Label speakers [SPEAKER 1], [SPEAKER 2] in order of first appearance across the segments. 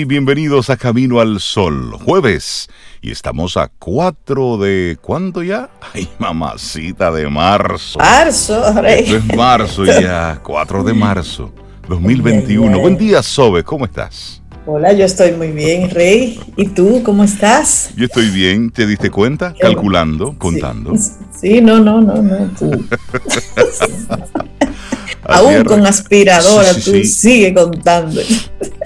[SPEAKER 1] Y bienvenidos a Camino al Sol, jueves. Y estamos a 4 de... ¿Cuándo ya? Ay, mamacita de marzo.
[SPEAKER 2] Marzo,
[SPEAKER 1] rey. Esto es marzo ya, 4 de marzo 2021. Buen día, Sobe, ¿cómo estás?
[SPEAKER 2] Hola, yo estoy muy bien, Rey. ¿Y tú cómo estás?
[SPEAKER 1] Yo estoy bien, ¿te diste cuenta? Calculando, contando.
[SPEAKER 2] Sí, no, no, no, no. Aún con aspiradora, tú sigue contando.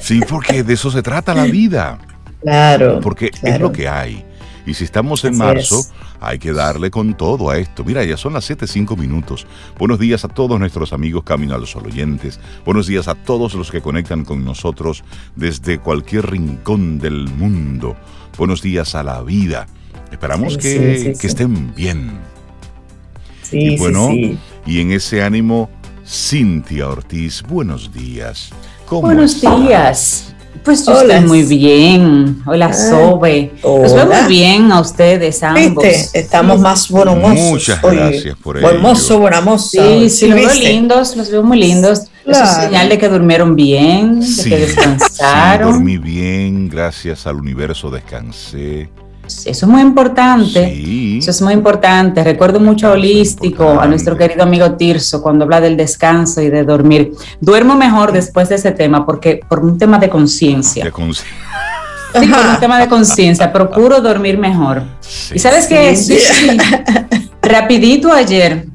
[SPEAKER 1] Sí, porque de eso se trata la vida.
[SPEAKER 2] Claro.
[SPEAKER 1] Porque es lo que hay. Y si estamos en marzo, hay que darle con todo a esto. Mira, ya son las 7.05 minutos. Buenos días a todos nuestros amigos Camino a los oyentes. Buenos días a todos los que conectan con nosotros desde cualquier rincón del mundo. Buenos días a la vida. Esperamos que, que, estén bien.
[SPEAKER 2] Sí,
[SPEAKER 1] y bueno, y en ese ánimo Cintia Ortiz, buenos días.
[SPEAKER 3] ¿Cómo buenos días. Pues yo estoy muy bien. Hola, ah, Sobe. Los veo muy bien a ustedes ambos.
[SPEAKER 2] Estamos más buenomosos.
[SPEAKER 1] Muchas gracias por ello.
[SPEAKER 2] Buenomoso, buenamoso.
[SPEAKER 3] Sí, sí, los veo lindos, los veo muy lindos. Eso es señal de que durmieron bien, de que descansaron.
[SPEAKER 1] Sí, dormí bien, gracias al universo descansé.
[SPEAKER 3] Eso es muy importante. Eso es muy importante. Recuerdo mucho a Holístico, a nuestro querido amigo Tirso, cuando habla del descanso y de dormir. Duermo mejor después de ese tema, porque por un tema de conciencia.
[SPEAKER 1] De conciencia.
[SPEAKER 3] Sí, por un tema de conciencia, procuro dormir mejor. Y sabes qué, sí, rapidito ayer,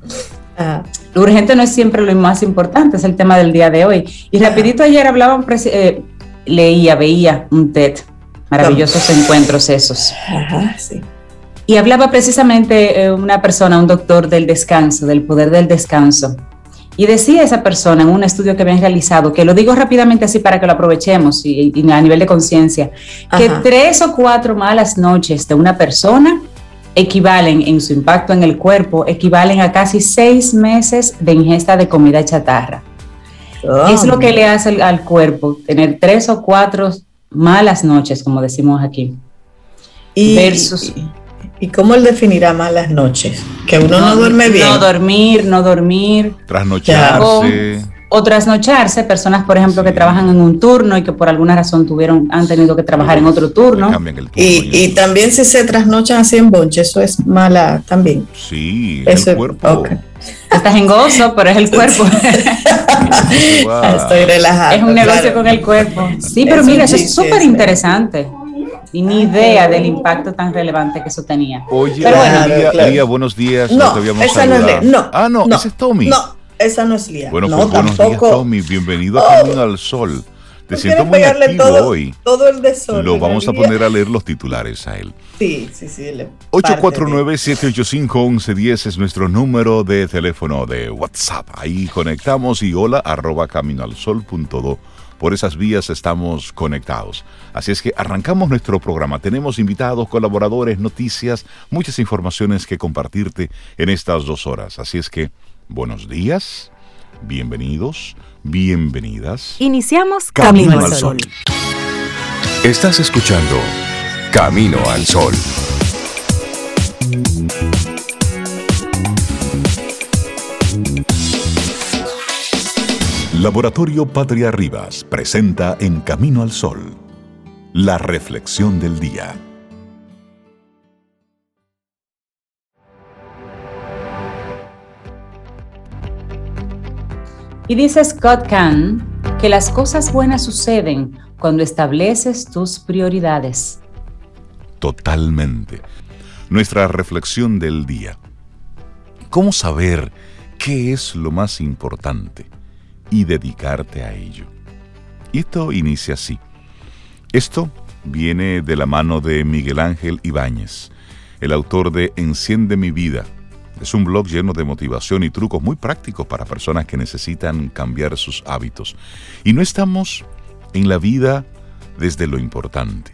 [SPEAKER 3] ah. lo urgente no es siempre lo más importante, es el tema del día de hoy. Y rapidito ayer hablaban, eh, leía, veía un TED Maravillosos encuentros esos.
[SPEAKER 2] Ajá, sí.
[SPEAKER 3] Y hablaba precisamente eh, una persona, un doctor del descanso, del poder del descanso. Y decía esa persona en un estudio que habían realizado, que lo digo rápidamente así para que lo aprovechemos y, a nivel de conciencia, que tres o cuatro malas noches de una persona equivalen en su impacto en el cuerpo, equivalen a casi seis meses de ingesta de comida chatarra. es lo que le hace al cuerpo, tener tres o cuatro malas noches, como decimos aquí.
[SPEAKER 2] Y, versus. Y, cómo él definirá malas noches? Que uno no, duerme bien.
[SPEAKER 3] No dormir, no dormir.
[SPEAKER 1] Trasnocharse.
[SPEAKER 3] O, trasnocharse, personas, por ejemplo, que trabajan en un turno y que por alguna razón tuvieron, han tenido que trabajar en otro turno.
[SPEAKER 2] y, también si se trasnochan así en bonche, eso es mala también.
[SPEAKER 1] Sí, eso, el cuerpo.
[SPEAKER 3] Estás en gozo, pero es el cuerpo.
[SPEAKER 2] Estoy relajada.
[SPEAKER 3] Es un negocio con el cuerpo. Sí, pero mira, eso es súper interesante. Y ni idea del impacto tan relevante que eso tenía.
[SPEAKER 1] Oye, pero bueno, Lía, buenos días.
[SPEAKER 2] No, esa no es Lía. No,
[SPEAKER 1] ah, no, ese es Tommy.
[SPEAKER 2] No, esa no es Lía.
[SPEAKER 1] Bueno,
[SPEAKER 2] pues
[SPEAKER 1] buenos días, Tommy. Bienvenido a Camino al Sol. Te siento muy activo hoy.
[SPEAKER 2] Todo el desorden.
[SPEAKER 1] Lo vamos a poner a leer los titulares a él.
[SPEAKER 2] Sí, sí, sí.
[SPEAKER 1] 849-785-1110 es nuestro número de teléfono de WhatsApp. Ahí conectamos y hola arroba caminoalsol.do. Por esas vías estamos conectados. Así es que arrancamos nuestro programa. Tenemos invitados, colaboradores, noticias, muchas informaciones que compartirte en estas dos horas. Así es que, buenos días, bienvenidos bienvenidas.
[SPEAKER 4] Iniciamos Camino, al Sol.
[SPEAKER 5] Estás escuchando Camino al Sol. Laboratorio Patria Rivas presenta En Camino al Sol, la reflexión del día.
[SPEAKER 3] Y dice Scott Kahn que las cosas buenas suceden cuando estableces tus prioridades.
[SPEAKER 1] Totalmente. Nuestra reflexión del día. ¿Cómo saber qué es lo más importante y dedicarte a ello? Esto inicia así. Esto viene de la mano de Miguel Ángel Ibáñez, el autor de Enciende mi vida, es un blog lleno de motivación y trucos muy prácticos para personas que necesitan cambiar sus hábitos. Y no estamos en la vida desde lo importante,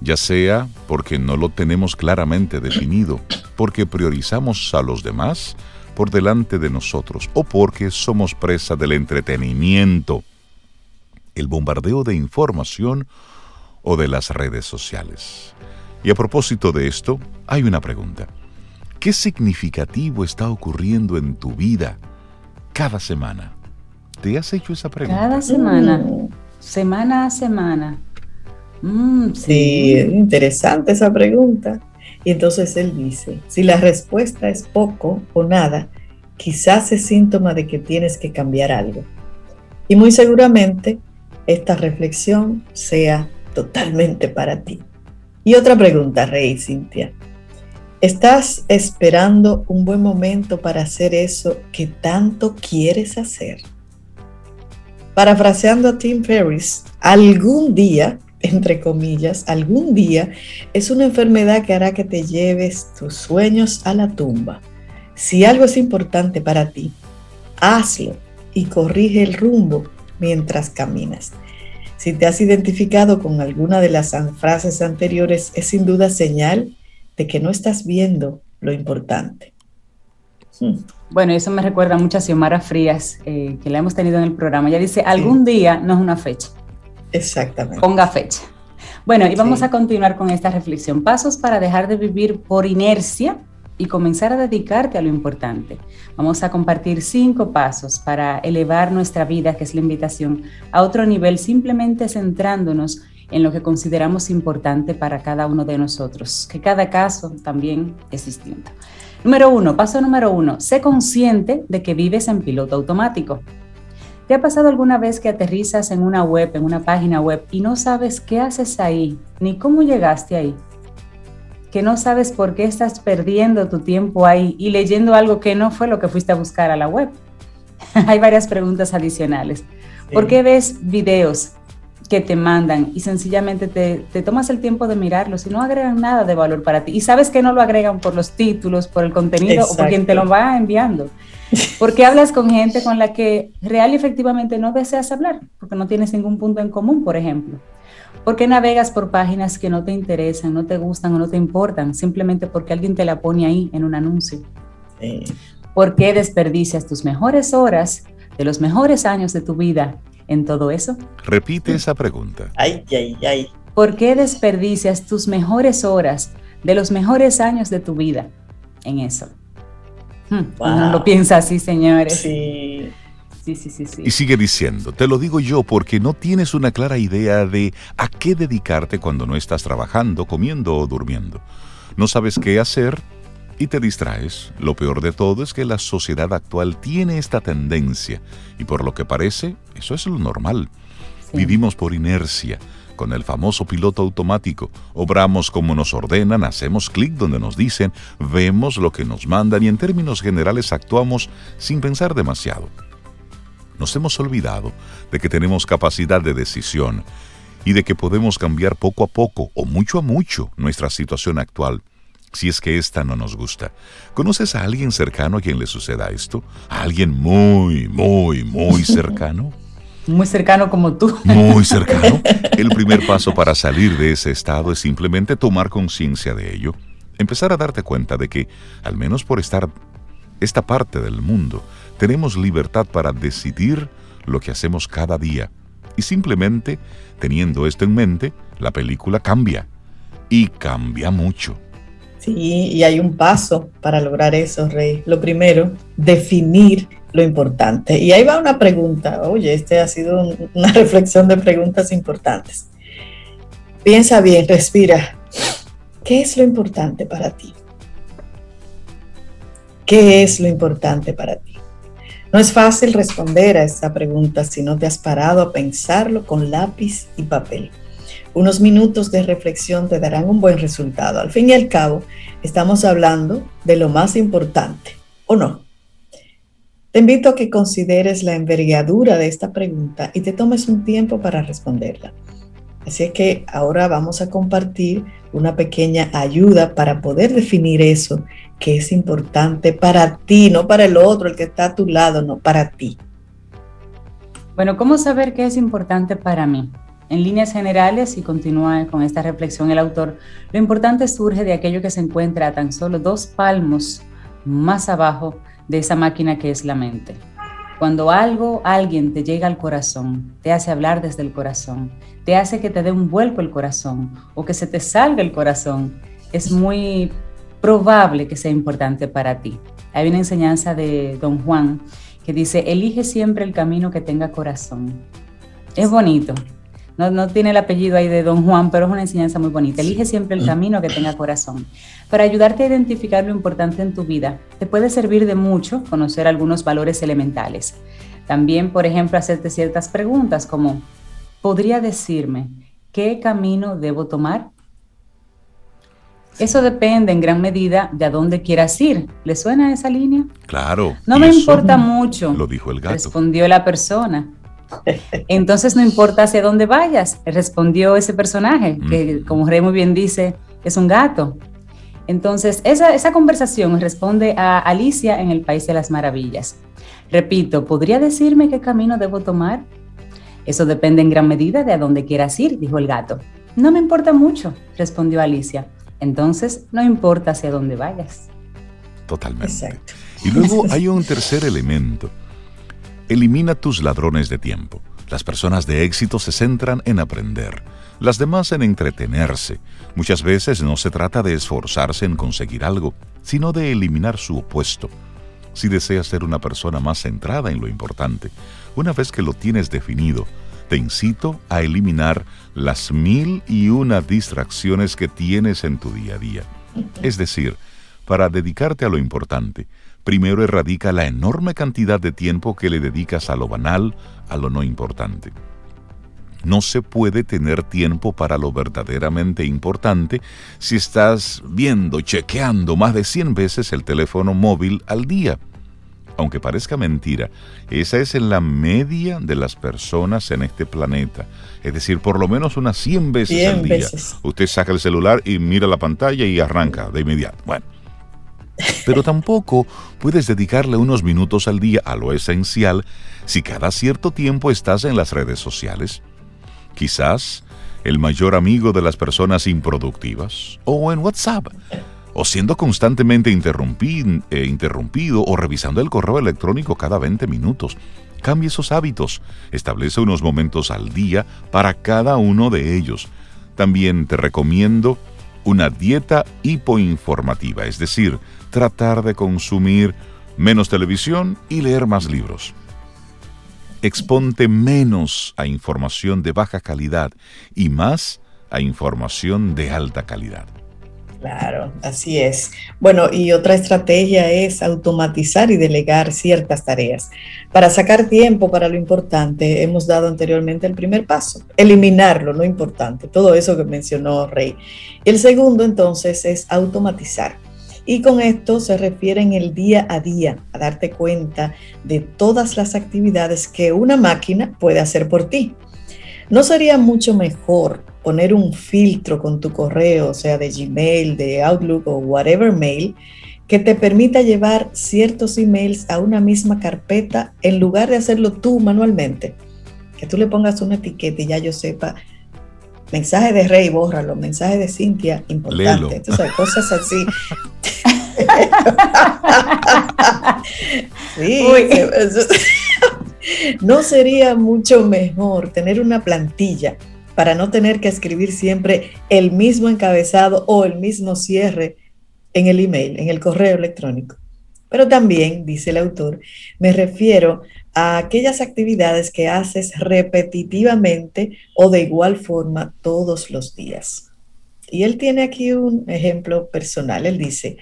[SPEAKER 1] ya sea porque no lo tenemos claramente definido, porque priorizamos a los demás por delante de nosotros o porque somos presa del entretenimiento, el bombardeo de información o de las redes sociales. Y a propósito de esto, hay una pregunta. ¿Qué significativo está ocurriendo en tu vida cada semana? ¿Te has hecho esa pregunta?
[SPEAKER 3] Cada semana, semana a semana.
[SPEAKER 2] Mm, sí, interesante esa pregunta. Y entonces él dice, si la respuesta es poco o nada, quizás es síntoma de que tienes que cambiar algo. Y muy seguramente esta reflexión sea totalmente para ti. Y otra pregunta, Rey Cintia. ¿Estás esperando un buen momento para hacer eso que tanto quieres hacer? Parafraseando a Tim Ferriss, algún día, entre comillas, algún día es una enfermedad que hará que te lleves tus sueños a la tumba. Si algo es importante para ti, hazlo y corrige el rumbo mientras caminas. Si te has identificado con alguna de las frases anteriores, es sin duda señal de que no estás viendo lo importante.
[SPEAKER 3] Hmm. Bueno, eso me recuerda mucho a Xiomara Frías, eh, que la hemos tenido en el programa. Ella dice, algún día no es una fecha.
[SPEAKER 2] Exactamente.
[SPEAKER 3] Ponga fecha. Bueno, y vamos a continuar con esta reflexión. Pasos para dejar de vivir por inercia y comenzar a dedicarte a lo importante. Vamos a compartir cinco pasos para elevar nuestra vida, que es la invitación, a otro nivel, simplemente centrándonos en lo que consideramos importante para cada uno de nosotros, que cada caso también es distinto. Número uno, paso número uno, sé consciente de que vives en piloto automático. ¿Te ha pasado alguna vez que aterrizas en una web, en una página web, y no sabes qué haces ahí, ni cómo llegaste ahí? Que no sabes por qué estás perdiendo tu tiempo ahí y leyendo algo que no fue lo que fuiste a buscar a la web. Hay varias preguntas adicionales. ¿Por qué ves videos que te mandan y sencillamente te, tomas el tiempo de mirarlos y no agregan nada de valor para ti. Y sabes que no lo agregan por los títulos, por el contenido o por quien te lo va enviando. Porque hablas con gente con la que real y efectivamente no deseas hablar, porque no tienes ningún punto en común, por ejemplo. Porque navegas por páginas que no te interesan, no te gustan o no te importan, simplemente porque alguien te la pone ahí en un anuncio? ¿Por qué desperdicias tus mejores horas de los mejores años de tu vida en todo eso?
[SPEAKER 1] Repite esa pregunta.
[SPEAKER 2] Ay, ay, ay.
[SPEAKER 3] ¿Por qué desperdicias tus mejores horas de los mejores años de tu vida en eso? Hmm, no lo piensa así, señores.
[SPEAKER 2] Sí.
[SPEAKER 3] Sí, sí, sí, sí.
[SPEAKER 1] Y sigue diciendo, te lo digo yo porque no tienes una clara idea de a qué dedicarte cuando no estás trabajando, comiendo o durmiendo. No sabes qué hacer y te distraes. Lo peor de todo es que la sociedad actual tiene esta tendencia y por lo que parece, eso es lo normal. Vivimos por inercia, con el famoso piloto automático. Obramos como nos ordenan, hacemos clic donde nos dicen, vemos lo que nos mandan y en términos generales actuamos sin pensar demasiado. Nos hemos olvidado de que tenemos capacidad de decisión y de que podemos cambiar poco a poco o mucho a mucho nuestra situación actual si es que esta no nos gusta. ¿Conoces a alguien cercano a quien le suceda esto? ¿A alguien muy, muy, muy cercano?
[SPEAKER 3] Muy cercano como tú.
[SPEAKER 1] Muy cercano. El primer paso para salir de ese estado es simplemente tomar conciencia de ello. Empezar a darte cuenta de que, al menos por estar esta parte del mundo, tenemos libertad para decidir lo que hacemos cada día. Y simplemente, teniendo esto en mente, la película cambia. Y cambia mucho.
[SPEAKER 2] Sí, y hay un paso para lograr eso, Rey. Lo primero, definir lo importante. Y ahí va una pregunta. Oye, este ha sido una reflexión de preguntas importantes. Piensa bien, respira. ¿Qué es lo importante para ti? ¿Qué es lo importante para ti? No es fácil responder a esta pregunta si no te has parado a pensarlo con lápiz y papel. Unos minutos de reflexión te darán un buen resultado. Al fin y al cabo, estamos hablando de lo más importante, ¿o no? Te invito a que consideres la envergadura de esta pregunta y te tomes un tiempo para responderla. Así es que ahora vamos a compartir una pequeña ayuda para poder definir eso que es importante para ti, no para el otro, el que está a tu lado, no, para ti.
[SPEAKER 3] Bueno, ¿cómo saber qué es importante para mí? En líneas generales, y continúa con esta reflexión el autor, lo importante surge de aquello que se encuentra a tan solo dos palmos más abajo de esa máquina que es la mente. Cuando algo, alguien te llega al corazón, te hace hablar desde el corazón, te hace que te dé un vuelco el corazón o que se te salga el corazón, es muy probable que sea importante para ti. Hay una enseñanza de don Juan que dice, elige siempre el camino que tenga corazón. Es bonito, No, no, tiene el apellido ahí de Don Juan, pero es una enseñanza muy bonita. Elige siempre el camino que tenga corazón. Para ayudarte a identificar lo importante en tu vida, te puede servir de mucho conocer algunos valores elementales. También, por ejemplo, hacerte ciertas preguntas como, ¿podría decirme qué camino debo tomar? Eso depende en gran medida de a dónde quieras ir. ¿Le suena esa línea?
[SPEAKER 1] Claro.
[SPEAKER 3] No me importa mucho.
[SPEAKER 1] Lo dijo el gato.
[SPEAKER 3] Respondió la persona. Entonces no importa hacia dónde vayas, respondió ese personaje, que como Rey muy bien dice, es un gato. Entonces, esa, esa conversación responde a Alicia en el País de las Maravillas. Repito, ¿podría decirme qué camino debo tomar? Eso depende en gran medida de a dónde quieras ir, dijo el gato. No me importa mucho, respondió Alicia. Entonces, no importa hacia dónde vayas.
[SPEAKER 1] Totalmente. Y luego hay un tercer elemento. Elimina tus ladrones de tiempo. Las personas de éxito se centran en aprender, las demás en entretenerse. Muchas veces no se trata de esforzarse en conseguir algo, sino de eliminar su opuesto. Si deseas ser una persona más centrada en lo importante, una vez que lo tienes definido, te incito a eliminar las mil y una distracciones que tienes en tu día a día. Es decir, para dedicarte a lo importante, primero erradica la enorme cantidad de tiempo que le dedicas a lo banal, a lo no importante. No se puede tener tiempo para lo verdaderamente importante si estás viendo, chequeando más de 100 veces el teléfono móvil al día. Aunque parezca mentira, esa es en la media de las personas en este planeta. Es decir, por lo menos unas 100 veces al día. Usted saca el celular y mira la pantalla y arranca de inmediato. Bueno, pero tampoco puedes dedicarle unos minutos al día a lo esencial si cada cierto tiempo estás en las redes sociales. Quizás el mayor amigo de las personas improductivas o en WhatsApp o siendo constantemente eh, interrumpido o revisando el correo electrónico cada 20 minutos. Cambie esos hábitos, establece unos momentos al día para cada uno de ellos. También te recomiendo una dieta hipoinformativa, es decir, tratar de consumir menos televisión y leer más libros. Exponte menos a información de baja calidad y más a información de alta calidad.
[SPEAKER 2] Claro, así es. Bueno, y otra estrategia es automatizar y delegar ciertas tareas. Para sacar tiempo para lo importante, hemos dado anteriormente el primer paso, eliminar lo importante, todo eso que mencionó Rey. El segundo entonces es automatizar. Y con esto se refiere en el día a día, a darte cuenta de todas las actividades que una máquina puede hacer por ti. ¿No sería mucho mejor poner un filtro con tu correo, sea, de Gmail, de Outlook o whatever mail, que te permita llevar ciertos emails a una misma carpeta en lugar de hacerlo tú manualmente? Que tú le pongas una etiqueta y ya yo sepa, mensaje de Rey, bórralo, mensaje de Cintia, importante. Entonces, cosas así. sí, no sería mucho mejor tener una plantilla para no tener que escribir siempre el mismo encabezado o el mismo cierre en el email, en el correo electrónico. Pero también, dice el autor, me refiero a aquellas actividades que haces repetitivamente o de igual forma todos los días. Y él tiene aquí un ejemplo personal. Él dice,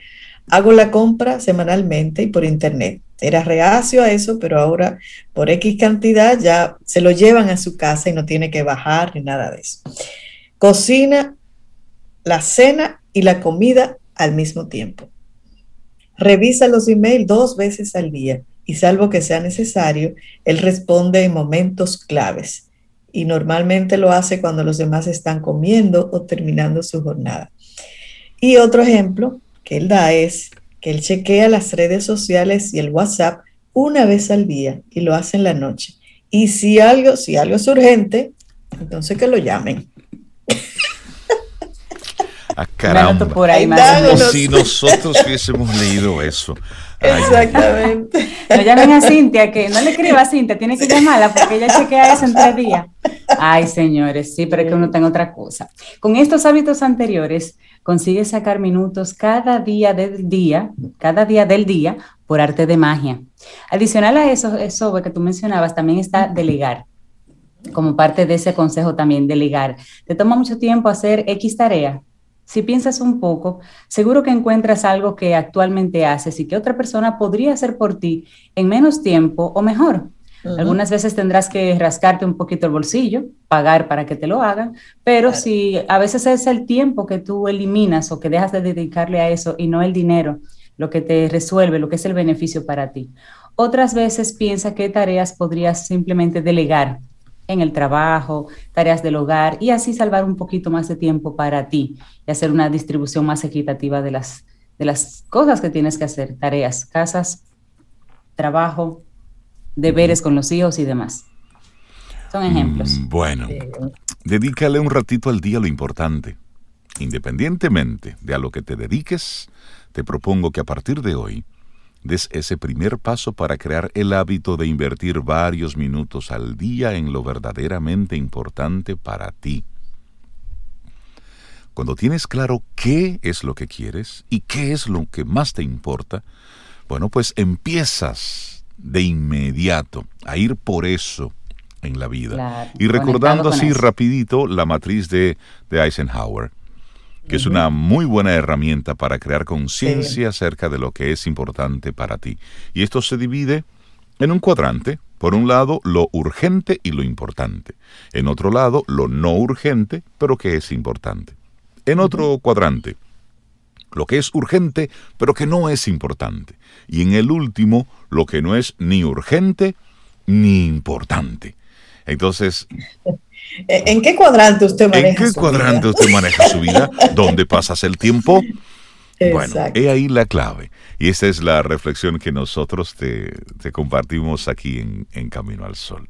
[SPEAKER 2] hago la compra semanalmente y por internet. Era reacio a eso, pero ahora por X cantidad ya se lo llevan a su casa y no tiene que bajar ni nada de eso. Cocina la cena y la comida al mismo tiempo. Revisa los emails dos veces al día y salvo que sea necesario, él responde en momentos claves y normalmente lo hace cuando los demás están comiendo o terminando su jornada. Y otro ejemplo que él da es que él chequea las redes sociales y el WhatsApp una vez al día y lo hace en la noche. Y si algo, si algo es urgente, entonces que lo llamen.
[SPEAKER 1] A ah, caramba. Por ahí Como si nosotros hubiésemos leído eso.
[SPEAKER 2] Exactamente.
[SPEAKER 3] No llamen a Cintia, que no le escriba a Cintia, tiene que llamarla porque ella chequea eso en tres días. Ay, señores, sí, pero es que uno tenga otra cosa. Con estos hábitos anteriores, consigue sacar minutos cada día del día, cada día del día, por arte de magia. Adicional a eso, eso que tú mencionabas, también está delegar. como parte de ese consejo también, delegar. Te toma mucho tiempo hacer X tarea. Si piensas un poco, seguro que encuentras algo que actualmente haces y que otra persona podría hacer por ti en menos tiempo o mejor. Algunas veces tendrás que rascarte un poquito el bolsillo, pagar para que te lo hagan, pero si a veces es el tiempo que tú eliminas o que dejas de dedicarle a eso y no el dinero, lo que te resuelve, lo que es el beneficio para ti. Otras veces piensa qué tareas podrías simplemente delegar en el trabajo, tareas del hogar y así salvar un poquito más de tiempo para ti y hacer una distribución más equitativa de las, de las cosas que tienes que hacer, tareas, casas, trabajo, deberes con los hijos y demás. Son ejemplos.
[SPEAKER 1] Mm, bueno, dedícale un ratito al día lo importante. Independientemente de a lo que te dediques, te propongo que a partir de hoy des ese primer paso para crear el hábito de invertir varios minutos al día en lo verdaderamente importante para ti. Cuando tienes claro qué es lo que quieres y qué es lo que más te importa, bueno, pues empiezas de inmediato a ir por eso en la vida. y recordando así rapidito la matriz de, de Eisenhower que es una muy buena herramienta para crear conciencia acerca de lo que es importante para ti. Y esto se divide en un cuadrante. Por un lado, lo urgente y lo importante. En otro lado, lo no urgente, pero que es importante. En otro cuadrante, lo que es urgente, pero que no es importante. Y en el último, lo que no es ni urgente ni importante. Entonces,
[SPEAKER 2] ¿En qué cuadrante usted maneja
[SPEAKER 1] ¿En qué cuadrante usted maneja su vida? ¿Dónde pasas el tiempo? Bueno, he ahí la clave. Y esa es la reflexión que nosotros te, compartimos aquí en, en Camino al Sol,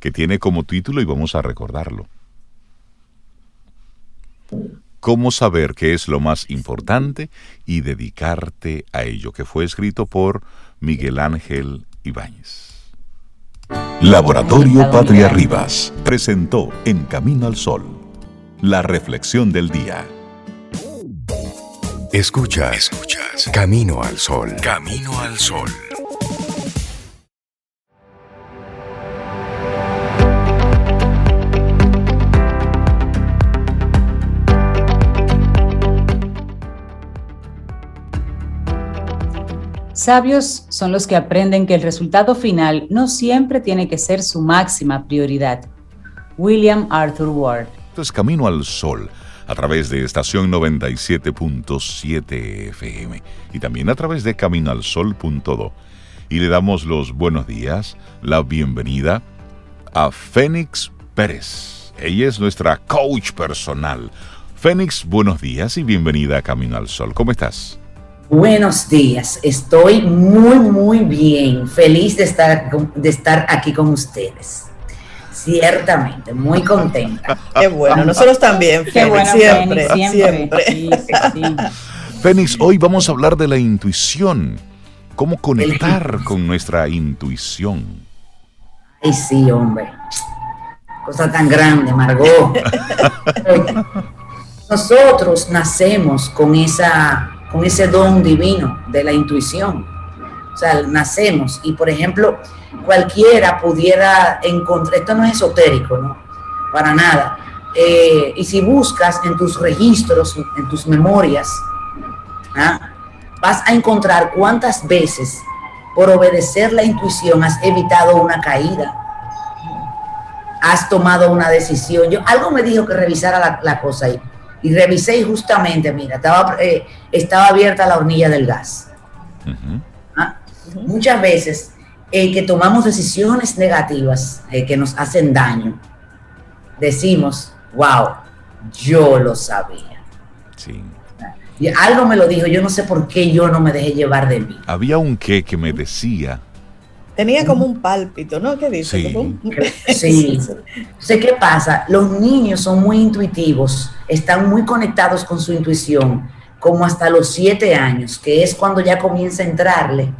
[SPEAKER 1] que tiene como título, y vamos a recordarlo, cómo saber qué es lo más importante y dedicarte a ello, que fue escrito por Miguel Ángel Ibáñez.
[SPEAKER 5] Laboratorio Patria Rivas presentó En Camino al Sol, la reflexión del día. Escucha, escuchas. Camino al Sol. Camino al Sol.
[SPEAKER 3] Sabios son los que aprenden que el resultado final no siempre tiene que ser su máxima prioridad. William Arthur Ward.
[SPEAKER 1] Es Camino al Sol a través de estación 97.7 FM y también a través de caminoalsol.do. Y le damos los buenos días, la bienvenida a Fénix Pérez. Ella es nuestra coach personal. Fénix, buenos días y bienvenida a Camino al Sol. ¿Cómo estás?
[SPEAKER 6] Buenos días, estoy muy, muy bien, feliz de estar, de estar aquí con ustedes. Ciertamente, muy contenta.
[SPEAKER 2] Qué bueno, nosotros también, Qué bueno, siempre, siempre.
[SPEAKER 1] Fénix, hoy vamos a hablar de la intuición, cómo conectar con nuestra intuición.
[SPEAKER 6] Ay, sí, hombre, cosa tan grande, Margot. Nosotros nacemos con esa con ese don divino de la intuición. O sea, nacemos y, por ejemplo, cualquiera pudiera encontrar, esto no es esotérico, ¿no? Para nada. Eh, y si buscas en tus registros, en tus memorias, ¿ah? vas a encontrar cuántas veces por obedecer la intuición has evitado una caída, has tomado una decisión. Yo, algo me dijo que revisara la, la cosa ahí y revisé y justamente, mira, estaba, eh, estaba abierta la hornilla del gas. ¿Ah? Muchas veces eh, que tomamos decisiones negativas eh, que nos hacen daño, decimos, wow, yo lo sabía. Sí. Y algo me lo dijo, yo no sé por qué yo no me dejé llevar de mí.
[SPEAKER 1] Había un qué que me decía
[SPEAKER 2] Tenía como un pálpito, ¿no? ¿Qué dice?
[SPEAKER 6] Sí. sé qué pasa. Los niños son muy intuitivos, están muy conectados con su intuición, como hasta los siete años, que es cuando ya comienza a entrarle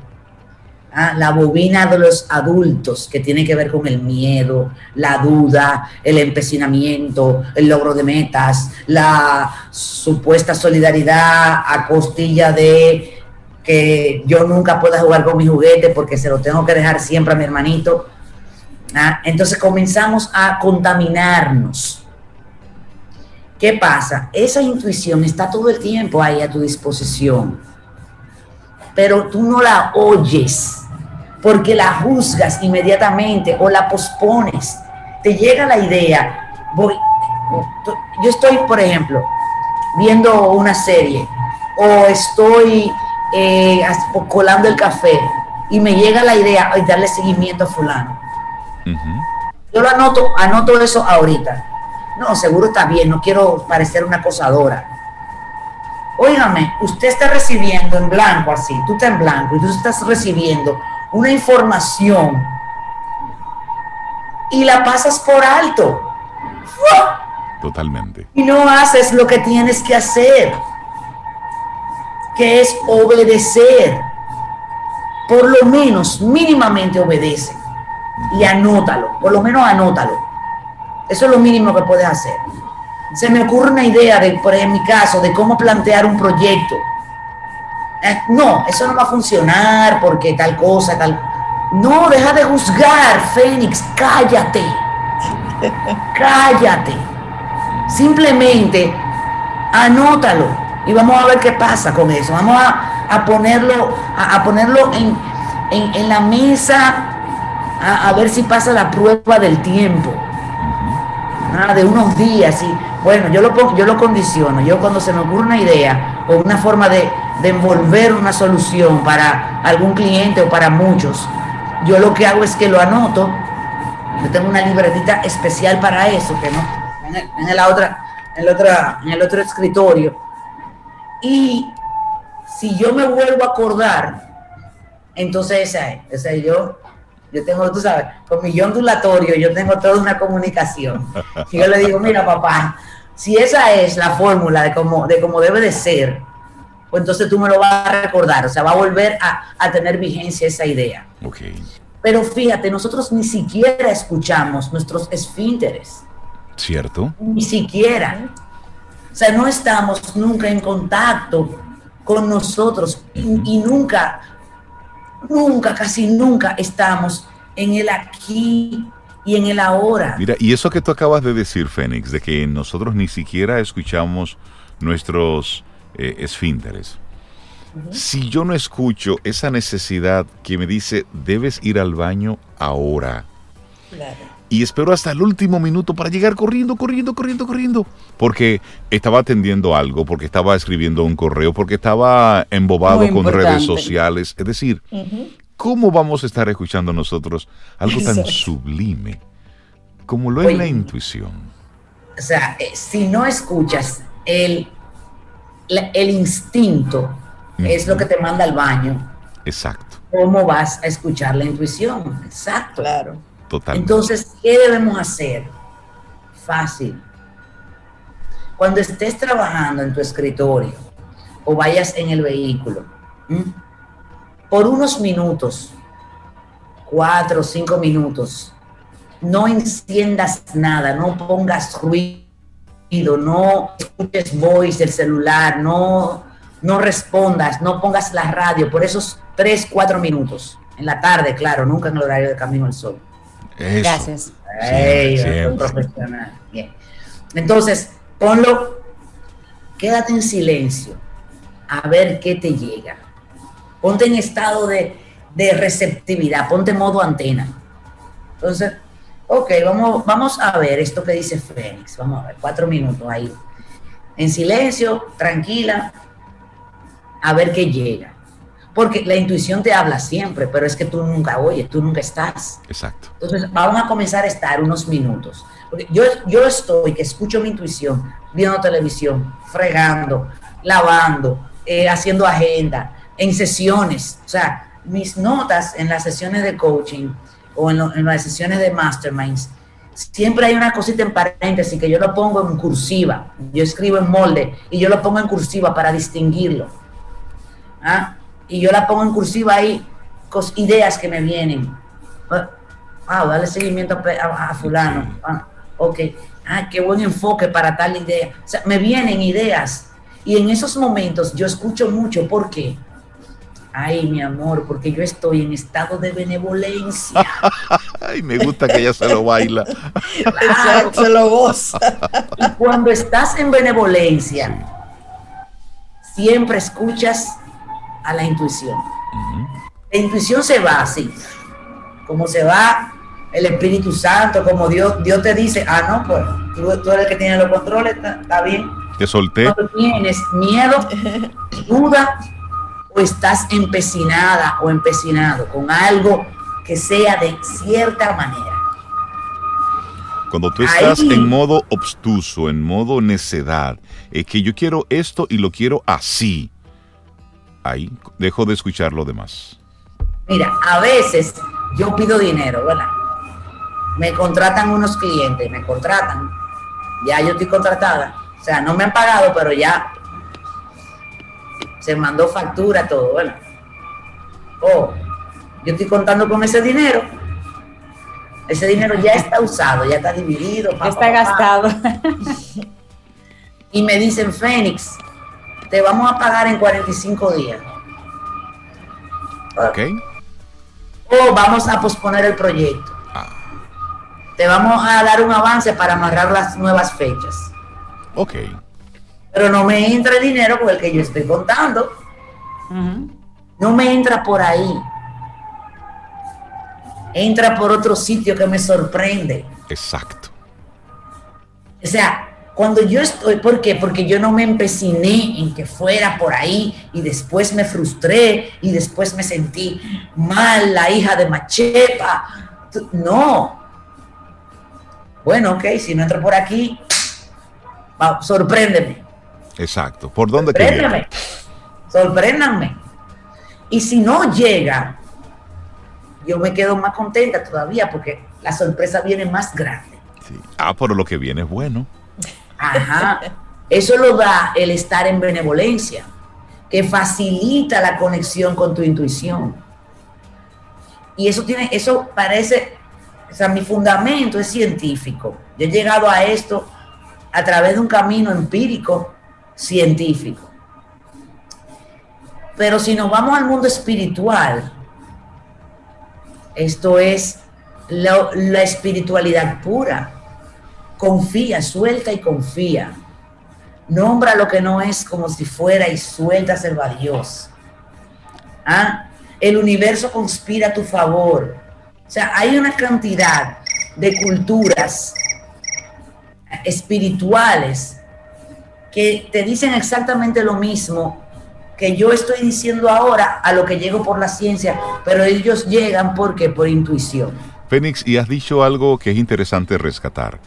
[SPEAKER 6] ¿ah? la bobina de los adultos, que tiene que ver con el miedo, la duda, el empecinamiento, el logro de metas, la supuesta solidaridad a costilla de que yo nunca pueda jugar con mi juguete porque se lo tengo que dejar siempre a mi hermanito. ¿ah? Entonces comenzamos a contaminarnos. ¿Qué pasa? Esa intuición está todo el tiempo ahí a tu disposición, pero tú no la oyes porque la juzgas inmediatamente o la pospones. Te llega la idea, voy, yo estoy, por ejemplo, viendo una serie o estoy eh, colando el café y me llega la idea de darle seguimiento a fulano. Yo lo anoto, anoto eso ahorita. No, seguro está bien, no quiero parecer una acosadora. Óigame, usted está recibiendo en blanco así, tú estás en blanco y tú estás recibiendo una información y la pasas por alto.
[SPEAKER 1] Totalmente.
[SPEAKER 6] Y no haces lo que tienes que hacer, que es obedecer. Por lo menos, mínimamente obedece. Y anótalo, por lo menos anótalo. Eso es lo mínimo que puedes hacer. Se me ocurre una idea, de, por en mi caso, de cómo plantear un proyecto. Eh, no, eso no va a funcionar porque tal cosa, tal... No, deja de juzgar, Fénix, cállate. cállate. Simplemente anótalo y vamos a ver qué pasa con eso. Vamos a, ponerlo, a, ponerlo en, la mesa a, ver si pasa la prueba del tiempo. Ah, de unos días y bueno, yo lo, yo lo condiciono. Yo cuando se me ocurre una idea o una forma de, de envolver una solución para algún cliente o para muchos, yo lo que hago es que lo anoto. Yo tengo una libretita especial para eso, que no, en, la otra, en, el otra, en el otro escritorio. Y si yo me vuelvo a acordar, entonces esa es. Esa yo, yo tengo, tú sabes, con mi yo ondulatorio, yo tengo toda una comunicación. Y yo le digo, mira papá, si esa es la fórmula de cómo, de cómo debe de ser, pues entonces tú me lo vas a recordar, o sea, va a volver a, a tener vigencia esa idea.
[SPEAKER 1] Okay.
[SPEAKER 6] Pero fíjate, nosotros ni siquiera escuchamos nuestros esfínteres.
[SPEAKER 1] ¿Cierto?
[SPEAKER 6] Ni siquiera. O sea, no estamos nunca en contacto con nosotros y, nunca, nunca, casi nunca estamos en el aquí y en el ahora.
[SPEAKER 1] Mira, y eso que tú acabas de decir, Fénix, de que nosotros ni siquiera escuchamos nuestros eh, esfínteres. Si yo no escucho esa necesidad que me dice, debes ir al baño ahora. Claro y espero hasta el último minuto para llegar corriendo, corriendo, corriendo, corriendo. Porque estaba atendiendo algo, porque estaba escribiendo un correo, porque estaba embobado con redes sociales. Es decir, ¿cómo vamos a estar escuchando nosotros algo tan sublime como lo es la intuición?
[SPEAKER 6] O sea, eh, si no escuchas el, el instinto, es lo que te manda al baño.
[SPEAKER 1] Exacto.
[SPEAKER 6] ¿Cómo vas a escuchar la intuición? Exacto.
[SPEAKER 2] Claro.
[SPEAKER 6] Entonces, ¿qué debemos hacer? Fácil. Cuando estés trabajando en tu escritorio o vayas en el vehículo, por unos minutos, cuatro o cinco minutos, no enciendas nada, no pongas ruido, no escuches voice del celular, no, no respondas, no pongas la radio por esos tres, cuatro minutos. En la tarde, claro, nunca en el horario de camino al sol.
[SPEAKER 3] Gracias.
[SPEAKER 6] profesional. Bien. Entonces, ponlo, quédate en silencio, a ver qué te llega. Ponte en estado de, de receptividad, ponte modo antena. Entonces, ok, vamos, vamos a ver esto que dice Fénix. Vamos a ver, cuatro minutos ahí. En silencio, tranquila, a ver qué llega. Porque la intuición te habla siempre, pero es que tú nunca oyes, tú nunca estás.
[SPEAKER 1] Exacto.
[SPEAKER 6] Entonces, vamos a comenzar a estar unos minutos. Porque yo, yo estoy, que escucho mi intuición, viendo televisión, fregando, lavando, eh, haciendo agenda, en sesiones. O sea, mis notas en las sesiones de coaching o en, en las sesiones de masterminds, siempre hay una cosita en paréntesis que yo lo pongo en cursiva. Yo escribo en molde y yo lo pongo en cursiva para distinguirlo. ¿Ah? Y yo la pongo en cursiva ahí, con ideas que me vienen. Ah, dale seguimiento a, fulano. Ah, ok. Ah, qué buen enfoque para tal idea. O sea, me vienen ideas. Y en esos momentos yo escucho mucho. ¿Por qué? Ay, mi amor, porque yo estoy en estado de benevolencia.
[SPEAKER 1] Ay, me gusta que ella se lo baila.
[SPEAKER 2] se lo goza.
[SPEAKER 6] Y cuando estás en benevolencia, siempre escuchas a la intuición. La intuición se va así, como se va el Espíritu Santo, como Dios, Dios te dice, ah, no, pues tú, eres el que tiene los controles, está, bien.
[SPEAKER 1] Te solté.
[SPEAKER 6] Cuando tienes miedo, duda, o estás empecinada o empecinado con algo que sea de cierta manera.
[SPEAKER 1] Cuando tú estás en modo obstuso, en modo necedad, es que yo quiero esto y lo quiero así. Ahí dejo de escuchar lo demás.
[SPEAKER 6] Mira, a veces yo pido dinero, ¿verdad? Me contratan unos clientes, me contratan. Ya yo estoy contratada. O sea, no me han pagado, pero ya se mandó factura, todo, ¿verdad? Oh, yo estoy contando con ese dinero. Ese dinero ya está usado, ya está dividido.
[SPEAKER 3] Está gastado.
[SPEAKER 6] Y me dicen, Fénix, te vamos a pagar en 45 días.
[SPEAKER 1] Ok.
[SPEAKER 6] O vamos a posponer el proyecto. Ah. Te vamos a dar un avance para amarrar las nuevas fechas.
[SPEAKER 1] Ok
[SPEAKER 6] pero no me entra el dinero con el que yo estoy contando. No me entra por ahí. Entra por otro sitio que me sorprende.
[SPEAKER 1] Exacto.
[SPEAKER 6] O sea, cuando yo estoy, ¿por qué? Porque yo no me empeciné en que fuera por ahí y después me frustré y después me sentí mal, la hija de Machepa. No. Bueno, ok, si no entra por aquí, sorpréndeme.
[SPEAKER 1] Exacto. ¿Por dónde
[SPEAKER 6] Sorpréndame. Sorpréndanme. Y si no llega, yo me quedo más contenta todavía porque la sorpresa viene más grande.
[SPEAKER 1] Ah, pero lo que viene es bueno.
[SPEAKER 6] Ajá. Eso lo da el estar en benevolencia, que facilita la conexión con tu intuición. Y eso tiene, eso parece, o sea, mi fundamento es científico. Yo he llegado a esto a través de un camino empírico científico. Pero si nos vamos al mundo espiritual, esto es la, espiritualidad pura. Confía, suelta y confía. Nombra lo que no es como si fuera y suelta ser a Dios. ¿Ah? El universo conspira a tu favor. O sea, hay una cantidad de culturas espirituales que te dicen exactamente lo mismo que yo estoy diciendo ahora a lo que llego por la ciencia, pero ellos llegan porque por intuición.
[SPEAKER 1] Fénix, y has dicho algo que es interesante rescatar.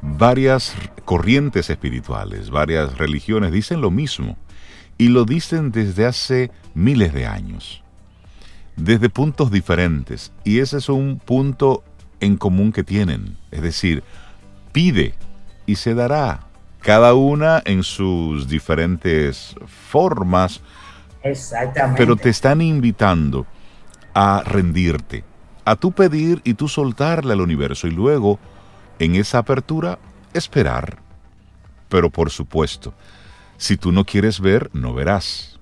[SPEAKER 1] Varias corrientes espirituales, varias religiones dicen lo mismo y lo dicen desde hace miles de años, desde puntos diferentes, y ese es un punto en común que tienen, es decir, pide y se dará, cada una en sus diferentes formas.
[SPEAKER 6] Exactamente.
[SPEAKER 1] Pero te están invitando a rendirte, a tú pedir y tú soltarle al universo y luego en esa apertura esperar. Pero por supuesto, si tú no quieres ver, no verás.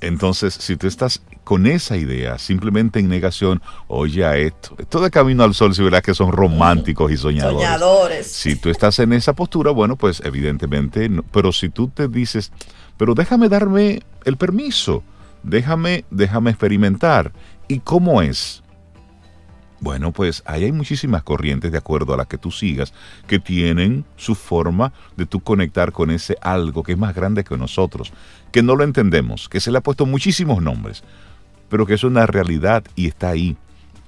[SPEAKER 1] Entonces, si tú estás con esa idea, simplemente en negación, oye a esto, esto de camino al sol, si verás que son románticos y soñadores.
[SPEAKER 2] soñadores.
[SPEAKER 1] Si tú estás en esa postura, bueno, pues evidentemente, no. pero si tú te dices, pero déjame darme el permiso, déjame, déjame experimentar. ¿Y cómo es? Bueno, pues ahí hay muchísimas corrientes de acuerdo a las que tú sigas que tienen su forma de tú conectar con ese algo que es más grande que nosotros, que no lo entendemos, que se le ha puesto muchísimos nombres, pero que es una realidad y está ahí.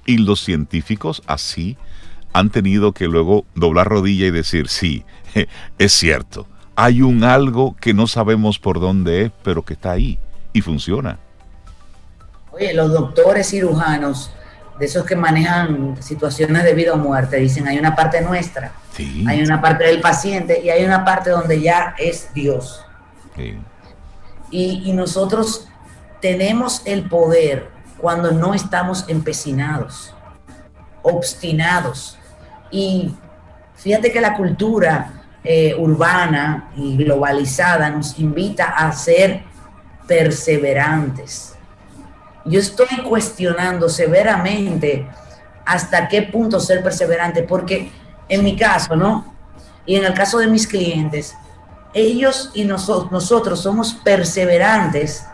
[SPEAKER 1] Y los científicos así han tenido que luego doblar rodilla y decir, sí, es cierto, hay un algo que no sabemos por dónde es, pero que está ahí y funciona.
[SPEAKER 6] Oye, los doctores cirujanos de esos que manejan situaciones de vida o muerte, dicen hay una parte nuestra, hay una parte del paciente y hay una parte donde ya es Dios. Y, y nosotros tenemos el poder cuando no estamos empecinados, obstinados. Y fíjate que la cultura eh, urbana y globalizada nos invita a ser perseverantes. Yo estoy cuestionando severamente hasta qué punto ser perseverante, porque en mi caso, ¿no? Y en el caso de mis clientes, ellos y nosotros, somos perseverantes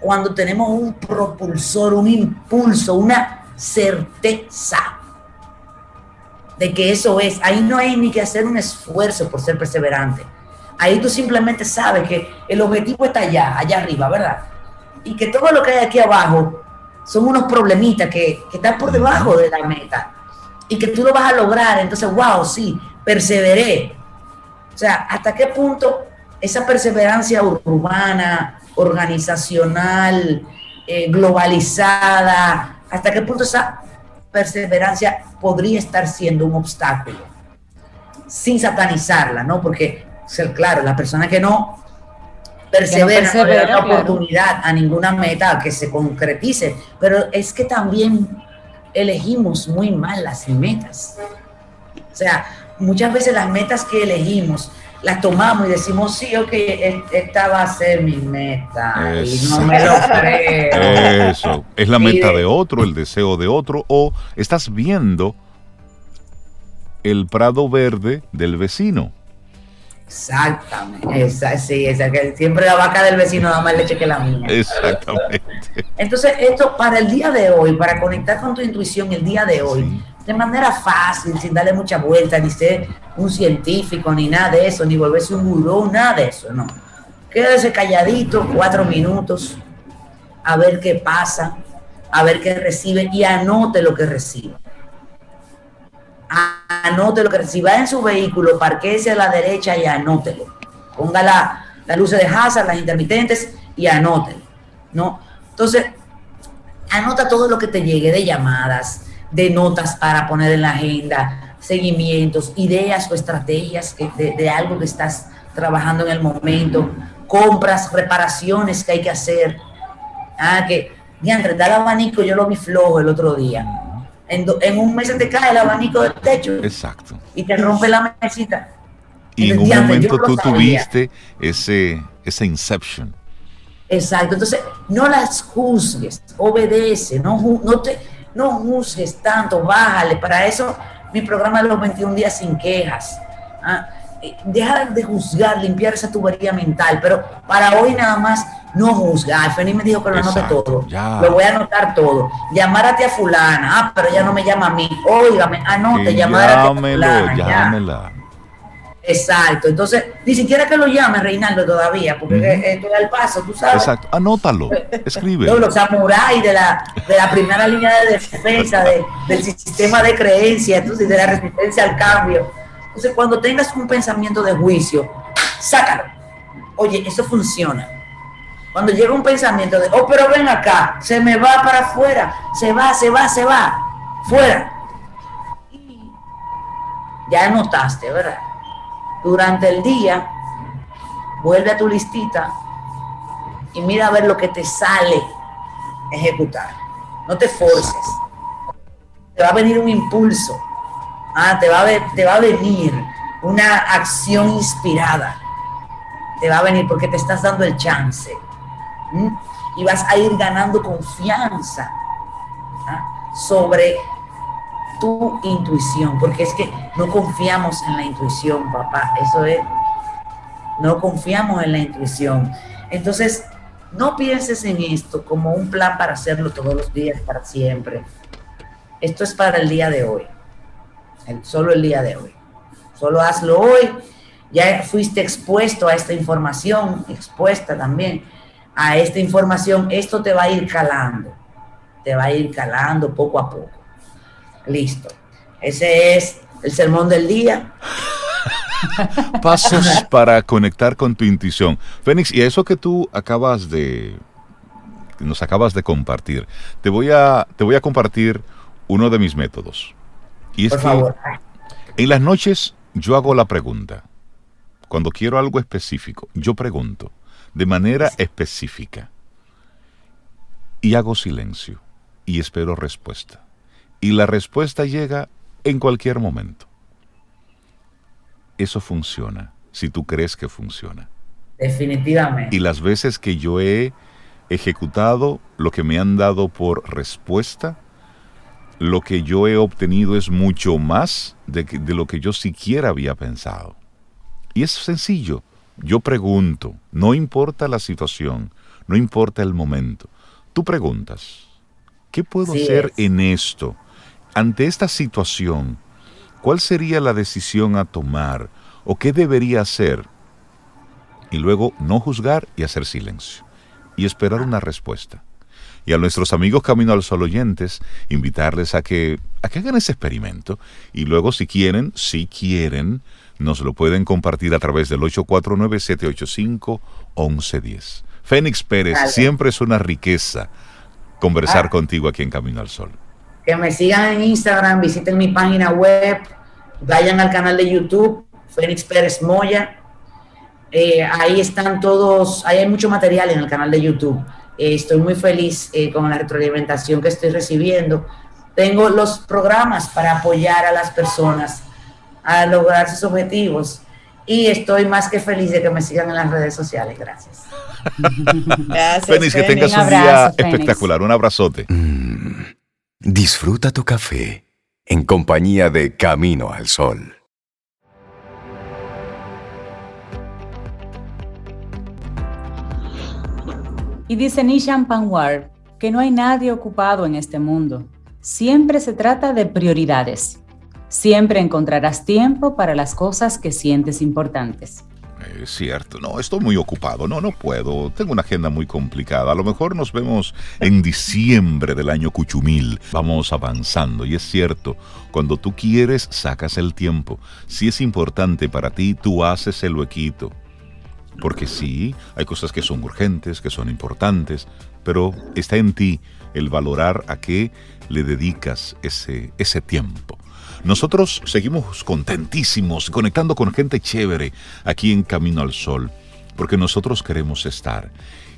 [SPEAKER 6] cuando tenemos un propulsor, un impulso, una certeza de que eso es. Ahí no hay ni que hacer un esfuerzo por ser perseverante. Ahí tú simplemente sabes que el objetivo está allá, allá arriba, ¿verdad? Y que todo lo que hay aquí abajo son unos problemitas que, que están por debajo de la meta y que tú lo vas a lograr. Entonces, wow, sí, perseveré. O sea, ¿hasta qué punto esa perseverancia urbana, organizacional, eh, globalizada, hasta qué punto esa perseverancia podría estar siendo un obstáculo? Sin satanizarla, ¿no? Porque, claro, la persona que no persevera, no, le da la oportunidad a ninguna meta que se concretice, pero es que también elegimos muy mal las metas. O sea, muchas veces las metas que elegimos las tomamos y decimos, sí, ok, esta va a ser mi meta. Y no me lo creo.
[SPEAKER 1] Eso, es la meta de otro, el deseo de otro, o estás viendo el prado verde del vecino.
[SPEAKER 6] Exactamente, esa, sí, esa, que siempre la vaca del vecino da más leche que la mía.
[SPEAKER 1] Exactamente.
[SPEAKER 6] Entonces, esto para el día de hoy, para conectar con tu intuición el día de hoy, de manera fácil, sin darle mucha vuelta, ni ser un científico, ni nada de eso, ni volverse un gurú, nada de eso, no. Quédese calladito cuatro minutos, a ver qué pasa, a ver qué recibe y anote lo que recibe anote lo que si va en su vehículo, parquese a la derecha y anótelo. Ponga la, las luces de hazard, las intermitentes y anótelo. ¿no? Entonces, anota todo lo que te llegue de llamadas, de notas para poner en la agenda, seguimientos, ideas o estrategias de, algo que estás trabajando en el momento, compras, reparaciones que hay que hacer. Ah, que, diantre, da el abanico, yo lo vi flojo el otro día en, un mes te cae el abanico del techo.
[SPEAKER 1] Exacto.
[SPEAKER 6] Y te rompe la mesita.
[SPEAKER 1] Y en un momento tú tuviste ese, ese inception.
[SPEAKER 6] Exacto. Entonces, no las juzgues, obedece, no, no, te, no juzgues tanto, bájale. Para eso, mi programa de los 21 días sin quejas. ¿ah? Eh, deja de juzgar, limpiar esa tubería mental. Pero para hoy nada más no juzgar. Feni me dijo que lo anote todo. Lo voy a anotar todo. Llamar a fulana. Ah, pero ella no me llama a mí. Óigame, anote, llamar a fulana. Llámela. Exacto. Entonces, ni siquiera que lo llame Reinaldo todavía, porque estoy al paso, tú sabes. Exacto.
[SPEAKER 1] Anótalo. Escribe.
[SPEAKER 6] los samuráis de la, de la primera línea de defensa, del sistema de creencias, de la resistencia al cambio. Entonces, cuando tengas un pensamiento de juicio, sácalo. Oye, eso funciona cuando llega un pensamiento de, oh, pero ven acá, se me va para afuera, se va, se va, se va, fuera. ya notaste, ¿verdad? Durante el día, vuelve a tu listita y mira a ver lo que te sale ejecutar. No te forces. Te va a venir un impulso. Ah, te va a, te va a venir una acción inspirada. Te va a venir porque te estás dando el chance y vas a ir ganando confianza ¿ah? sobre tu intuición, porque es que no confiamos en la intuición, papá, eso es, no confiamos en la intuición. Entonces, no pienses en esto como un plan para hacerlo todos los días, para siempre. Esto es para el día de hoy, solo el día de hoy. Solo hazlo hoy. Ya fuiste expuesto a esta información, expuesta también a esta información, esto te va a ir calando, te va a ir calando poco a poco. Listo. Ese es el sermón del día.
[SPEAKER 1] Pasos para conectar con tu intuición. Fénix, y eso que tú acabas de nos acabas de compartir, te voy a te voy a compartir uno de mis métodos. Y es Por favor. en las noches yo hago la pregunta. Cuando quiero algo específico, yo pregunto, de manera específica. Y hago silencio y espero respuesta. Y la respuesta llega en cualquier momento. Eso funciona si tú crees que funciona.
[SPEAKER 6] Definitivamente.
[SPEAKER 1] Y las veces que yo he ejecutado lo que me han dado por respuesta, lo que yo he obtenido es mucho más de, de lo que yo siquiera había pensado. Y es sencillo. Yo pregunto, no importa la situación, no importa el momento. Tú preguntas, ¿qué puedo hacer en esto? Ante esta situación, ¿cuál sería la decisión a tomar? ¿O qué debería hacer? Y luego no juzgar y hacer silencio. Y esperar una respuesta. Y a nuestros amigos Camino al Sol oyentes, invitarles a que, a que hagan ese experimento. Y luego, si quieren, si quieren, nos lo pueden compartir a través del 849-785-1110. Fénix Pérez, siempre es una riqueza conversar ah. contigo aquí en Camino al Sol.
[SPEAKER 6] Que me sigan en Instagram, visiten mi página web, vayan al canal de YouTube, Fénix Pérez Moya. Eh, ahí están todos, ahí hay mucho material en el canal de YouTube. Eh, estoy muy feliz eh, con la retroalimentación que estoy recibiendo. Tengo los programas para apoyar a las personas a lograr sus objetivos. Y estoy más que feliz de que me sigan en las redes sociales. Gracias.
[SPEAKER 1] Gracias. Fénix, que tengas un, día espectacular. Un abrazote. Mm,
[SPEAKER 5] disfruta tu café en compañía de Camino al Sol.
[SPEAKER 3] Y dice Nishan Panwar que no hay nadie ocupado en este mundo. Siempre se trata de prioridades. Siempre encontrarás tiempo para las cosas que sientes importantes.
[SPEAKER 1] Es cierto, no, estoy muy ocupado, no, no puedo, tengo una agenda muy complicada, a lo mejor nos vemos en diciembre del año Cuchumil, vamos avanzando y es cierto, cuando tú quieres sacas el tiempo, si es importante para ti, tú haces el huequito, porque sí, hay cosas que son urgentes, que son importantes, pero está en ti el valorar a qué le dedicas ese, ese tiempo. Nosotros seguimos contentísimos, conectando con gente chévere aquí en Camino al Sol, porque nosotros queremos estar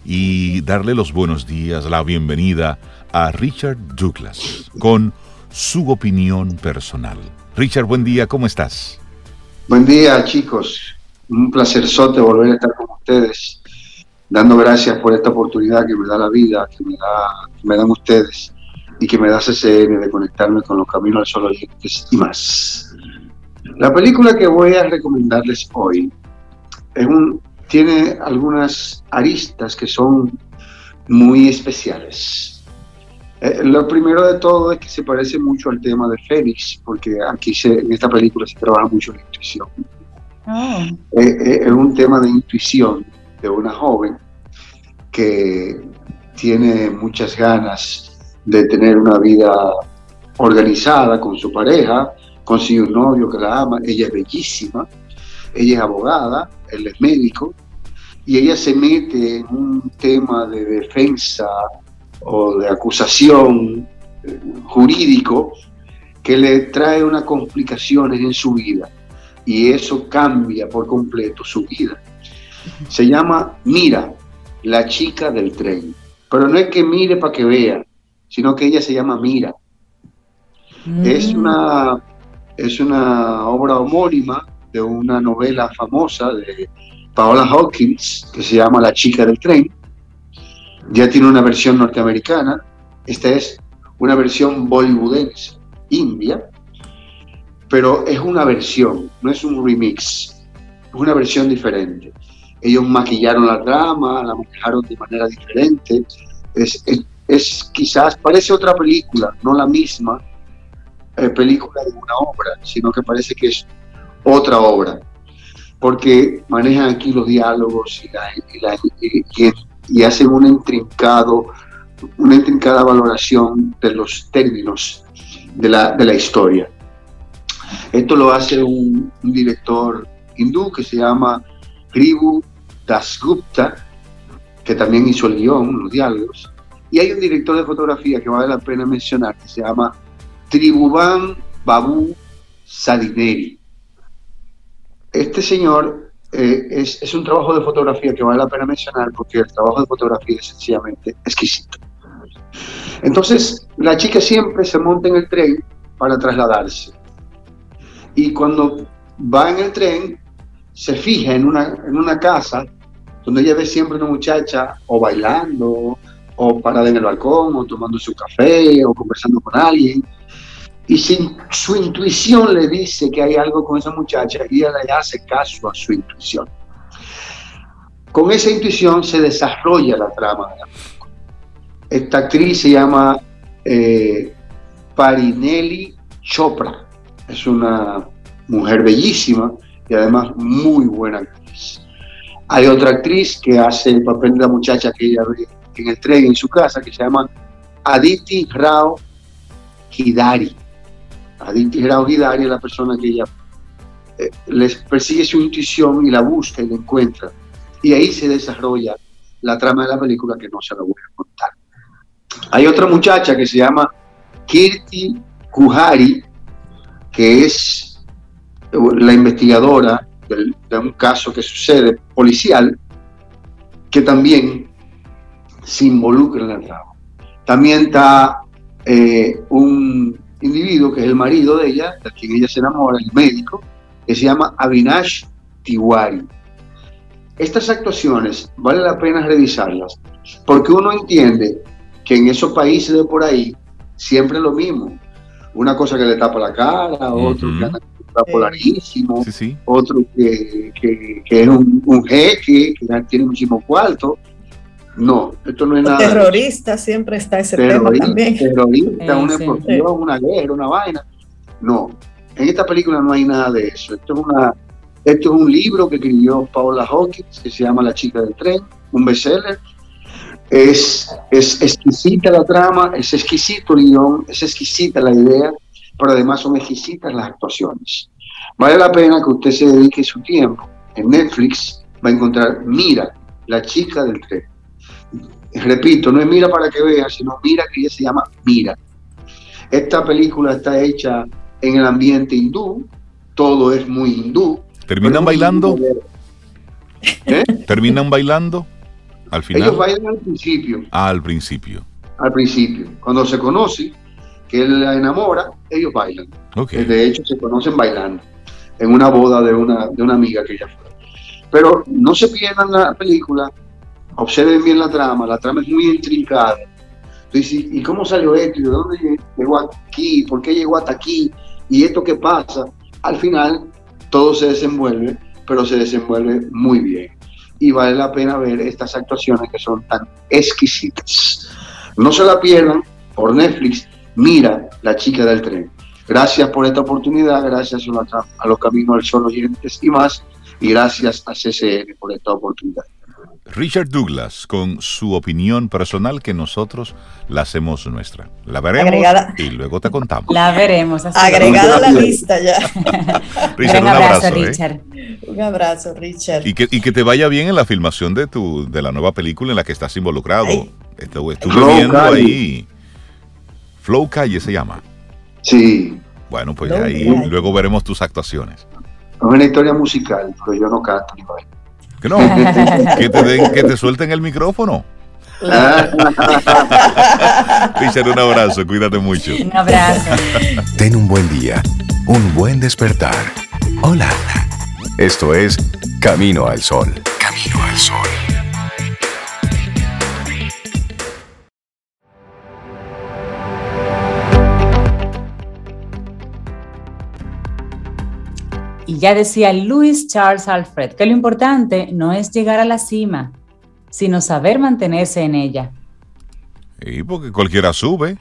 [SPEAKER 1] y darle los buenos días, la bienvenida a Richard Douglas con su opinión personal. Richard, buen día, ¿cómo estás?
[SPEAKER 7] Buen día, chicos. Un placer sote volver a estar con ustedes, dando gracias por esta oportunidad que me da la vida, que me, dan ustedes y que me da CCN de conectarme con los caminos al sol oyentes y más. La película que voy a recomendarles hoy tiene algunas aristas que son muy especiales. Eh, lo primero de todo es que se parece mucho al tema de Fénix, porque aquí en esta película se trabaja mucho la intuición. Oh. Es un tema de intuición de una joven que tiene muchas ganas de tener una vida organizada con su pareja, consigue un novio que la ama, ella es bellísima, ella es abogada, él es médico, y ella se mete en un tema de defensa o de acusación eh, jurídico que le trae unas complicaciones en su vida y eso cambia por completo su vida. Se llama Mira, la chica del tren, pero no es que mire para que vea, sino que ella se llama Mira. Es, mm. una, es una obra homónima de una novela famosa de Paola Hawkins que se llama La chica del tren. Ya tiene una versión norteamericana, esta es una versión bollywoodense, india, pero es una versión, no es un remix, es una versión diferente. Ellos maquillaron la trama, la manejaron de manera diferente, es, es, quizás, parece otra película, no la misma eh, película de una obra, sino que parece que es otra obra, porque manejan aquí los diálogos y, hacen un intrincado, una intrincada valoración de los términos de la, de la historia. Esto lo hace un, director hindú que se llama Kribu Dasgupta, que también hizo el guion, los diálogos, y hay un director de fotografía que vale la pena mencionar, que se llama Tribuban Babu Sadineri. Este señor eh, es, es, un trabajo de fotografía que vale la pena mencionar porque el trabajo de fotografía es sencillamente exquisito. Entonces, la chica siempre se monta en el tren para trasladarse. Y cuando va en el tren, se fija en una, en una casa donde ella ve siempre una muchacha o bailando, o parada en el balcón, o tomando su café, o conversando con alguien. Y su intuición le dice que hay algo con esa muchacha, ella le hace caso a su intuición. Con esa intuición se desarrolla la trama de la. Esta actriz se llama eh, Parinelli Chopra. Es una mujer bellísima y además muy buena actriz. Hay otra actriz que hace el papel de la muchacha que ella ve en el tren en su casa, que se llama Aditi Rao Hidari. Aditi Rao Hidari es la persona que ella eh, les persigue su intuición y la busca y la encuentra. Y ahí se desarrolla la trama de la película que no se la voy a contar. Hay otra muchacha que se llama Kirti Kuhari, que es la investigadora de un caso que sucede policial, que también se involucra en la trama. También está eh, un individuo que es el marido de ella, de quien ella se enamora, el médico, que se llama Avinash Tiwari. Estas actuaciones vale la pena revisarlas porque uno entiende que en esos países de por ahí siempre es lo mismo. Una cosa que le tapa la cara, otro que anda polarísimo, otro que, es un, jeque, que tiene muchísimo cuarto. No, esto no es nada.
[SPEAKER 2] Terrorista, siempre está ese tema también.
[SPEAKER 7] Terrorista, una explosión, una guerra, una vaina. No, en esta película no hay nada de eso. Esto es una esto es un libro que escribió Paula Hawkins, que se llama La chica del tren, un bestseller. Es, es exquisita la trama, es exquisito el guion, es exquisita la idea, pero además son exquisitas las actuaciones. Vale la pena que usted se dedique su tiempo. En Netflix va a encontrar Mira, la chica del tren. Repito, no es Mira para que vea, sino Mira que ella se llama Mira. Esta película está hecha en el ambiente hindú, todo es muy hindú,
[SPEAKER 1] ¿Terminan bailando? ¿Eh? ¿Terminan bailando al final?
[SPEAKER 7] Ellos bailan al principio.
[SPEAKER 1] Ah, al principio.
[SPEAKER 7] Al principio. Cuando se conoce, que él la enamora, ellos bailan. Okay. De hecho, se conocen bailando en una boda de una, de una amiga que ella fue. Pero no se pierdan la película, observen bien la trama, la trama es muy intrincada. Entonces, ¿y cómo salió esto? ¿Y de dónde llegó aquí? ¿Por qué llegó hasta aquí? ¿Y esto qué pasa? Al final todo se desenvuelve, pero se desenvuelve muy bien. Y vale la pena ver estas actuaciones que son tan exquisitas. No se la pierdan por Netflix. Mira la chica del tren. Gracias por esta oportunidad, gracias a, los Caminos del Sol oyentes y más, y gracias a CCN por esta oportunidad.
[SPEAKER 1] Richard Douglas con su opinión personal que nosotros la hacemos nuestra. La veremos y luego te contamos.
[SPEAKER 3] La veremos.
[SPEAKER 2] Agregada a la lista ya.
[SPEAKER 1] Richard, un, abrazo, ¿eh? Richard.
[SPEAKER 2] Un abrazo, Richard.
[SPEAKER 1] Y que, y que, te vaya bien en la filmación de tu de la nueva película en la que estás involucrado. Estuve, viendo ahí. Flow Calle se llama.
[SPEAKER 7] Sí.
[SPEAKER 1] Bueno, pues ahí luego veremos tus actuaciones.
[SPEAKER 7] Es una historia musical, pero yo no canto ni bailo.
[SPEAKER 1] Que no, que te, den, que te suelten el micrófono. Richard, un abrazo, cuídate mucho.
[SPEAKER 3] Un abrazo.
[SPEAKER 5] Ten un buen día, un buen despertar. Hola. Esto es Camino al Sol. Camino al Sol.
[SPEAKER 3] Y ya decía Louis Charles Alfred que lo importante no es llegar a la cima, sino saber mantenerse en ella.
[SPEAKER 1] Y porque cualquiera sube.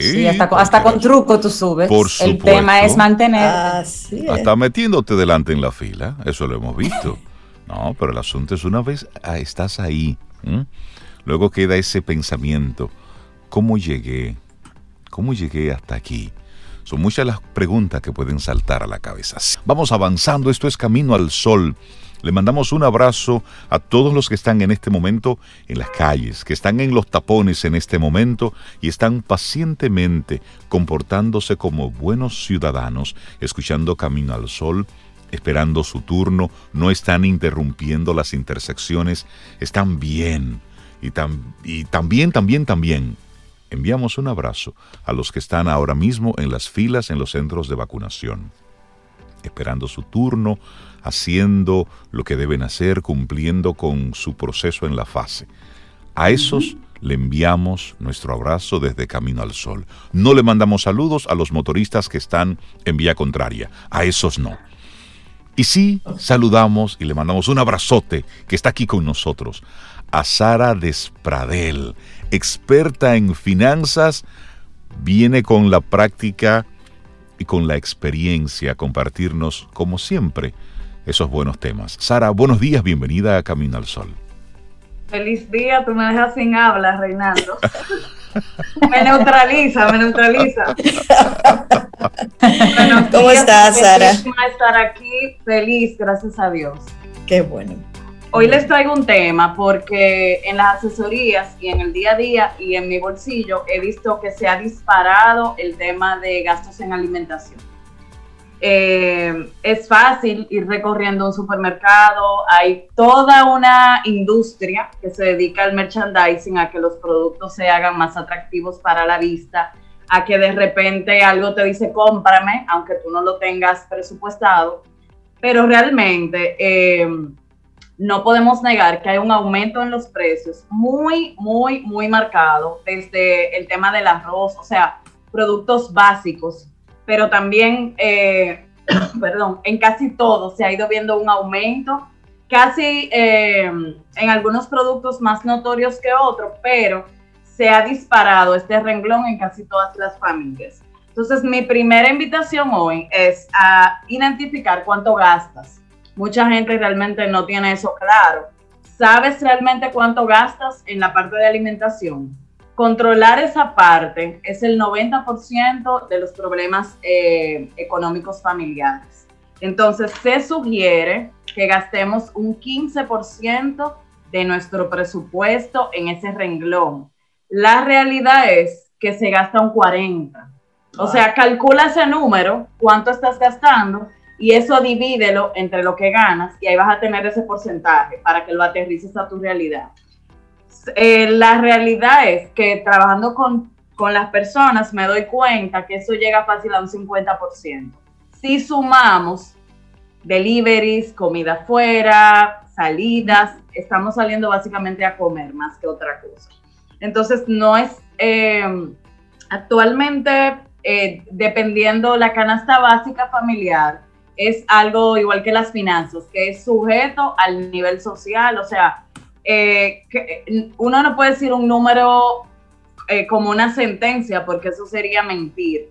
[SPEAKER 3] Sí, hasta, con truco tú subes. Por El tema es mantener.
[SPEAKER 1] Hasta metiéndote delante en la fila, eso lo hemos visto. No, pero el asunto es una vez ah, estás ahí, luego queda ese pensamiento, ¿cómo llegué? ¿Cómo llegué hasta aquí? Son muchas las preguntas que pueden saltar a la cabeza. Vamos avanzando, esto es Camino al Sol. Le mandamos un abrazo a todos los que están en este momento en las calles, que están en los tapones en este momento y están pacientemente comportándose como buenos ciudadanos, escuchando Camino al Sol, esperando su turno, no están interrumpiendo las intersecciones, están bien. Y, y también, también, también enviamos un abrazo a los que están ahora mismo en las filas en los centros de vacunación. esperando su turno, haciendo lo que deben hacer, cumpliendo con su proceso en la fase. A esos le enviamos nuestro abrazo desde Camino al Sol. No le mandamos saludos a los motoristas que están en vía contraria, a esos no. Y sí, saludamos y le mandamos un abrazote que está aquí con nosotros a Sara Despradel, experta en finanzas, viene con la práctica y con la experiencia a compartirnos, como siempre, esos buenos temas. Sara, buenos días, bienvenida a Camino al Sol.
[SPEAKER 8] Feliz día, tú me dejas sin hablar, Reinaldo. me neutraliza, me neutraliza.
[SPEAKER 2] ¿Cómo estás, Sara?
[SPEAKER 8] estar aquí, feliz, gracias a Dios.
[SPEAKER 2] Qué bueno.
[SPEAKER 8] Hoy les traigo un tema porque en las asesorías y en el día a día y en mi bolsillo he visto que se ha disparado el tema de gastos en alimentación. Eh, es fácil ir recorriendo un supermercado, hay toda una industria que se dedica al merchandising, a que los productos se hagan más atractivos para la vista, a que de repente algo te dice cómprame, aunque tú no lo tengas presupuestado, pero realmente... Eh, no podemos negar que hay un aumento en los precios muy, muy, muy marcado desde el tema del arroz, o sea, productos básicos, pero también, eh, perdón, en casi todo se ha ido viendo un aumento, casi eh, en algunos productos más notorios que otros, pero se ha disparado este renglón en casi todas las familias. Entonces, mi primera invitación hoy es a identificar cuánto gastas Mucha gente realmente no tiene eso claro. ¿Sabes realmente cuánto gastas en la parte de alimentación? Controlar esa parte es el 90% de los problemas eh, económicos familiares. Entonces, se sugiere que gastemos un 15% de nuestro presupuesto en ese renglón. La realidad es que se gasta un 40%. O sea, calcula ese número, cuánto estás gastando y eso divídelo entre lo que ganas y ahí vas a tener ese porcentaje para que lo aterrices a tu realidad. Eh, la realidad es que trabajando con, con, las personas me doy cuenta que eso llega fácil a un 50%. Si sumamos deliveries, comida afuera, salidas, estamos saliendo básicamente a comer más que otra cosa. Entonces no es eh, actualmente, eh, dependiendo la canasta básica familiar, es algo igual que las finanzas, que es sujeto al nivel social, o sea, eh, que uno no puede decir un número eh, como una sentencia, porque eso sería mentir,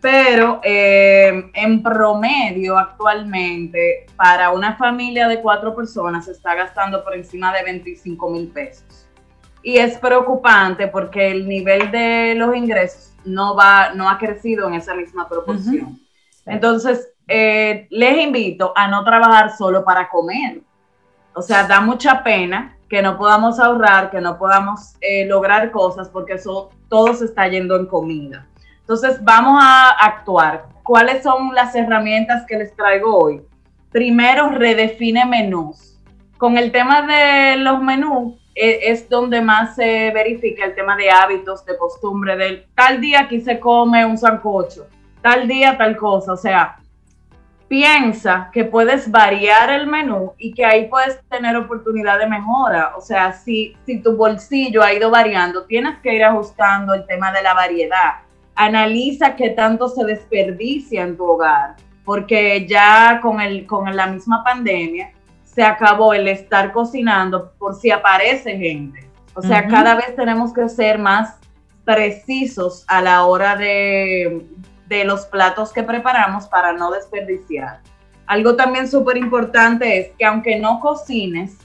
[SPEAKER 8] pero eh, en promedio actualmente para una familia de cuatro personas se está gastando por encima de 25 mil pesos. Y es preocupante porque el nivel de los ingresos no, va, no ha crecido en esa misma proporción. Entonces, eh, les invito a no trabajar solo para comer. O sea, da mucha pena que no podamos ahorrar, que no podamos eh, lograr cosas porque eso todo se está yendo en comida. Entonces, vamos a actuar. ¿Cuáles son las herramientas que les traigo hoy? Primero, redefine menús. Con el tema de los menús, eh, es donde más se verifica el tema de hábitos, de costumbre, del tal día aquí se come un sancocho, tal día tal cosa. O sea, piensa que puedes variar el menú y que ahí puedes tener oportunidad de mejora. O sea, si, si tu bolsillo ha ido variando, tienes que ir ajustando el tema de la variedad. Analiza qué tanto se desperdicia en tu hogar, porque ya con, el, con la misma pandemia se acabó el estar cocinando por si aparece gente. O sea, cada vez tenemos que ser más precisos a la hora de, de los platos que preparamos para no desperdiciar. Algo también súper importante es que aunque no cocines,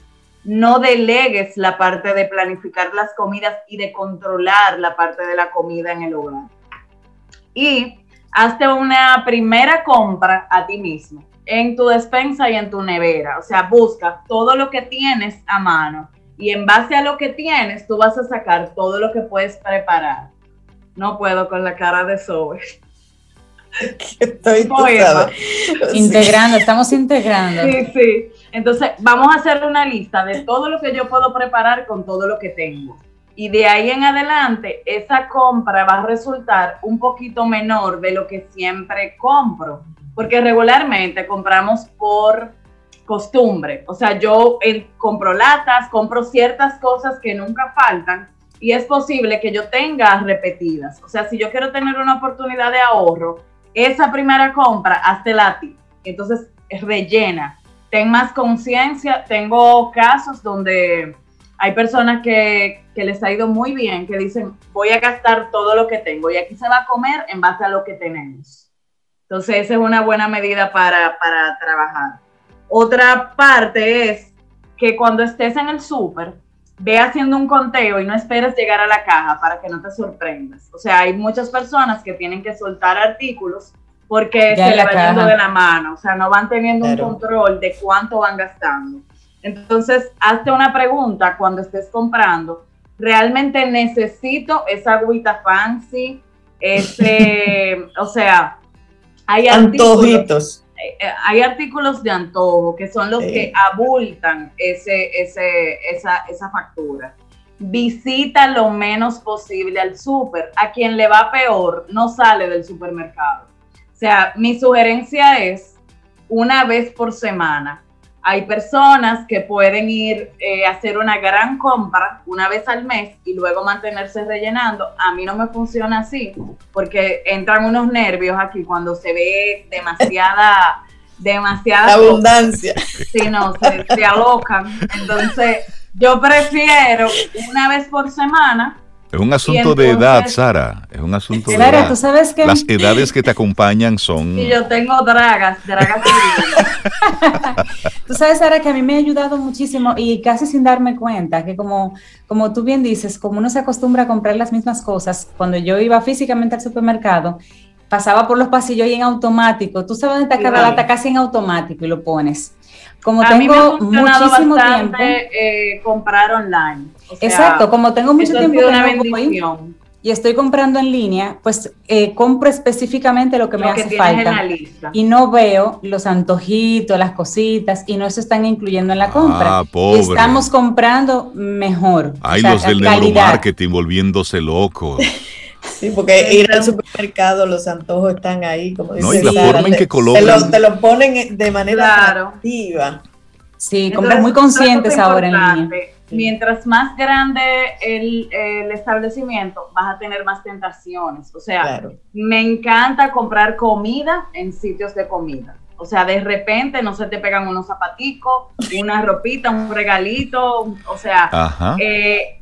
[SPEAKER 8] no delegues la parte de planificar las comidas y de controlar la parte de la comida en el hogar. Y hazte una primera compra a ti mismo en tu despensa y en tu nevera. O sea, busca todo lo que tienes a mano y en base a lo que tienes, tú vas a sacar todo lo que puedes preparar. No puedo con la cara de Zoe.
[SPEAKER 3] Estoy integrando, estamos integrando.
[SPEAKER 8] Sí, sí. Entonces, vamos a hacer una lista de todo lo que yo puedo preparar con todo lo que tengo. Y de ahí en adelante, esa compra va a resultar un poquito menor de lo que siempre compro. porque regularmente compramos por costumbre. O sea, yo compro latas, compro ciertas cosas que nunca faltan y es posible que yo tenga repetidas. O sea, si yo quiero tener una oportunidad de ahorro, esa primera compra, hazte la. Entonces, rellena. Ten más conciencia. Tengo casos donde hay personas que, que, les ha ido muy bien, que dicen, voy a gastar todo lo que tengo y aquí se va a comer en base a lo que tenemos. Entonces, esa es una buena medida para, para trabajar. Otra parte es que cuando estés en el súper, ve haciendo un conteo y no esperes llegar a la caja para que no te sorprendas. O sea, hay muchas personas que tienen que soltar artículos porque se le va yendo de la mano, o sea, no van teniendo un control de cuánto van gastando. Entonces, hazte una pregunta cuando estés comprando. ¿Realmente necesito esa agüita fancy? Ese, o sea, hay
[SPEAKER 2] antojitos.
[SPEAKER 8] Eh, eh, hay artículos de antojo que son los que abultan ese, ese, esa, esa factura. Visita lo menos posible al súper. A quien le va peor, no sale del supermercado. O sea, mi sugerencia es una vez por semana hay personas que pueden ir eh, a hacer una gran compra una vez al mes y luego mantenerse rellenando. A mí no me funciona así porque entran unos nervios aquí cuando se ve demasiada, demasiada
[SPEAKER 2] abundancia.
[SPEAKER 8] Sí, no, se, se alocan. Entonces, yo prefiero una vez por semana
[SPEAKER 1] es un asunto de edad, Sara. Es un asunto de edad.
[SPEAKER 3] tú sabes que...
[SPEAKER 1] Las edades que te acompañan son...
[SPEAKER 8] Y yo tengo dragas, dragas.
[SPEAKER 3] tú sabes, Sara, que a mí me ha ayudado muchísimo y casi sin darme cuenta, que como, como tú bien dices, como uno se acostumbra a comprar las mismas cosas, cuando yo iba físicamente al supermercado, pasaba por los pasillos y en automático, tú sabes dónde está cada lata casi en automático y lo pones. Como tengo muchísimo tiempo.
[SPEAKER 8] Eh, comprar online.
[SPEAKER 3] exacto, como tengo mucho tiempo y estoy comprando en línea, pues eh, compro específicamente lo que me hace falta. Y no veo los antojitos, las cositas, y no se están incluyendo en la compra.
[SPEAKER 1] Ah, pobre.
[SPEAKER 3] estamos comprando mejor.
[SPEAKER 1] Hay los del neuromarketing volviéndose locos.
[SPEAKER 2] Sí, porque ir al supermercado, los antojos están ahí, como
[SPEAKER 1] no, y la forma en que
[SPEAKER 2] colocan. Te lo, ponen de manera activa.
[SPEAKER 3] Sí, como muy conscientes ahora en línea.
[SPEAKER 8] Mientras más grande el, establecimiento, vas a tener más tentaciones. O sea, me encanta comprar comida en sitios de comida. O sea, de repente no se te pegan unos zapaticos, una ropita, un regalito. O sea, eh,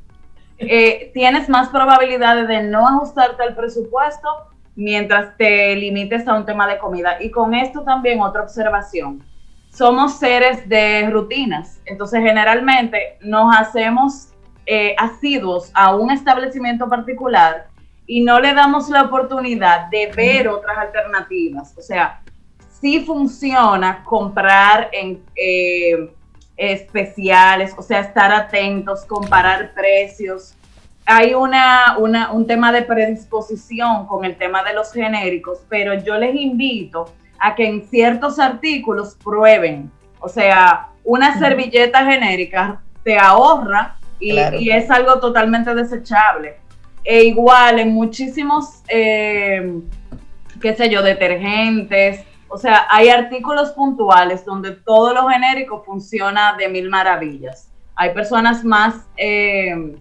[SPEAKER 8] eh, tienes más probabilidades de no ajustarte al presupuesto mientras te limites a un tema de comida. Y con esto también otra observación. Somos seres de rutinas, entonces generalmente nos hacemos eh, asiduos a un establecimiento particular y no le damos la oportunidad de ver otras alternativas. O sea, sí funciona comprar en... Eh, especiales, o sea, estar atentos, comparar precios. Hay una, un tema de predisposición con el tema de los genéricos, pero yo les invito a que en ciertos artículos prueben. O sea, una servilleta genérica te ahorra y, es algo totalmente desechable. E igual en muchísimos, eh, qué sé yo, detergentes, o sea, hay artículos puntuales donde todo lo genérico funciona de mil maravillas. Hay personas más eh,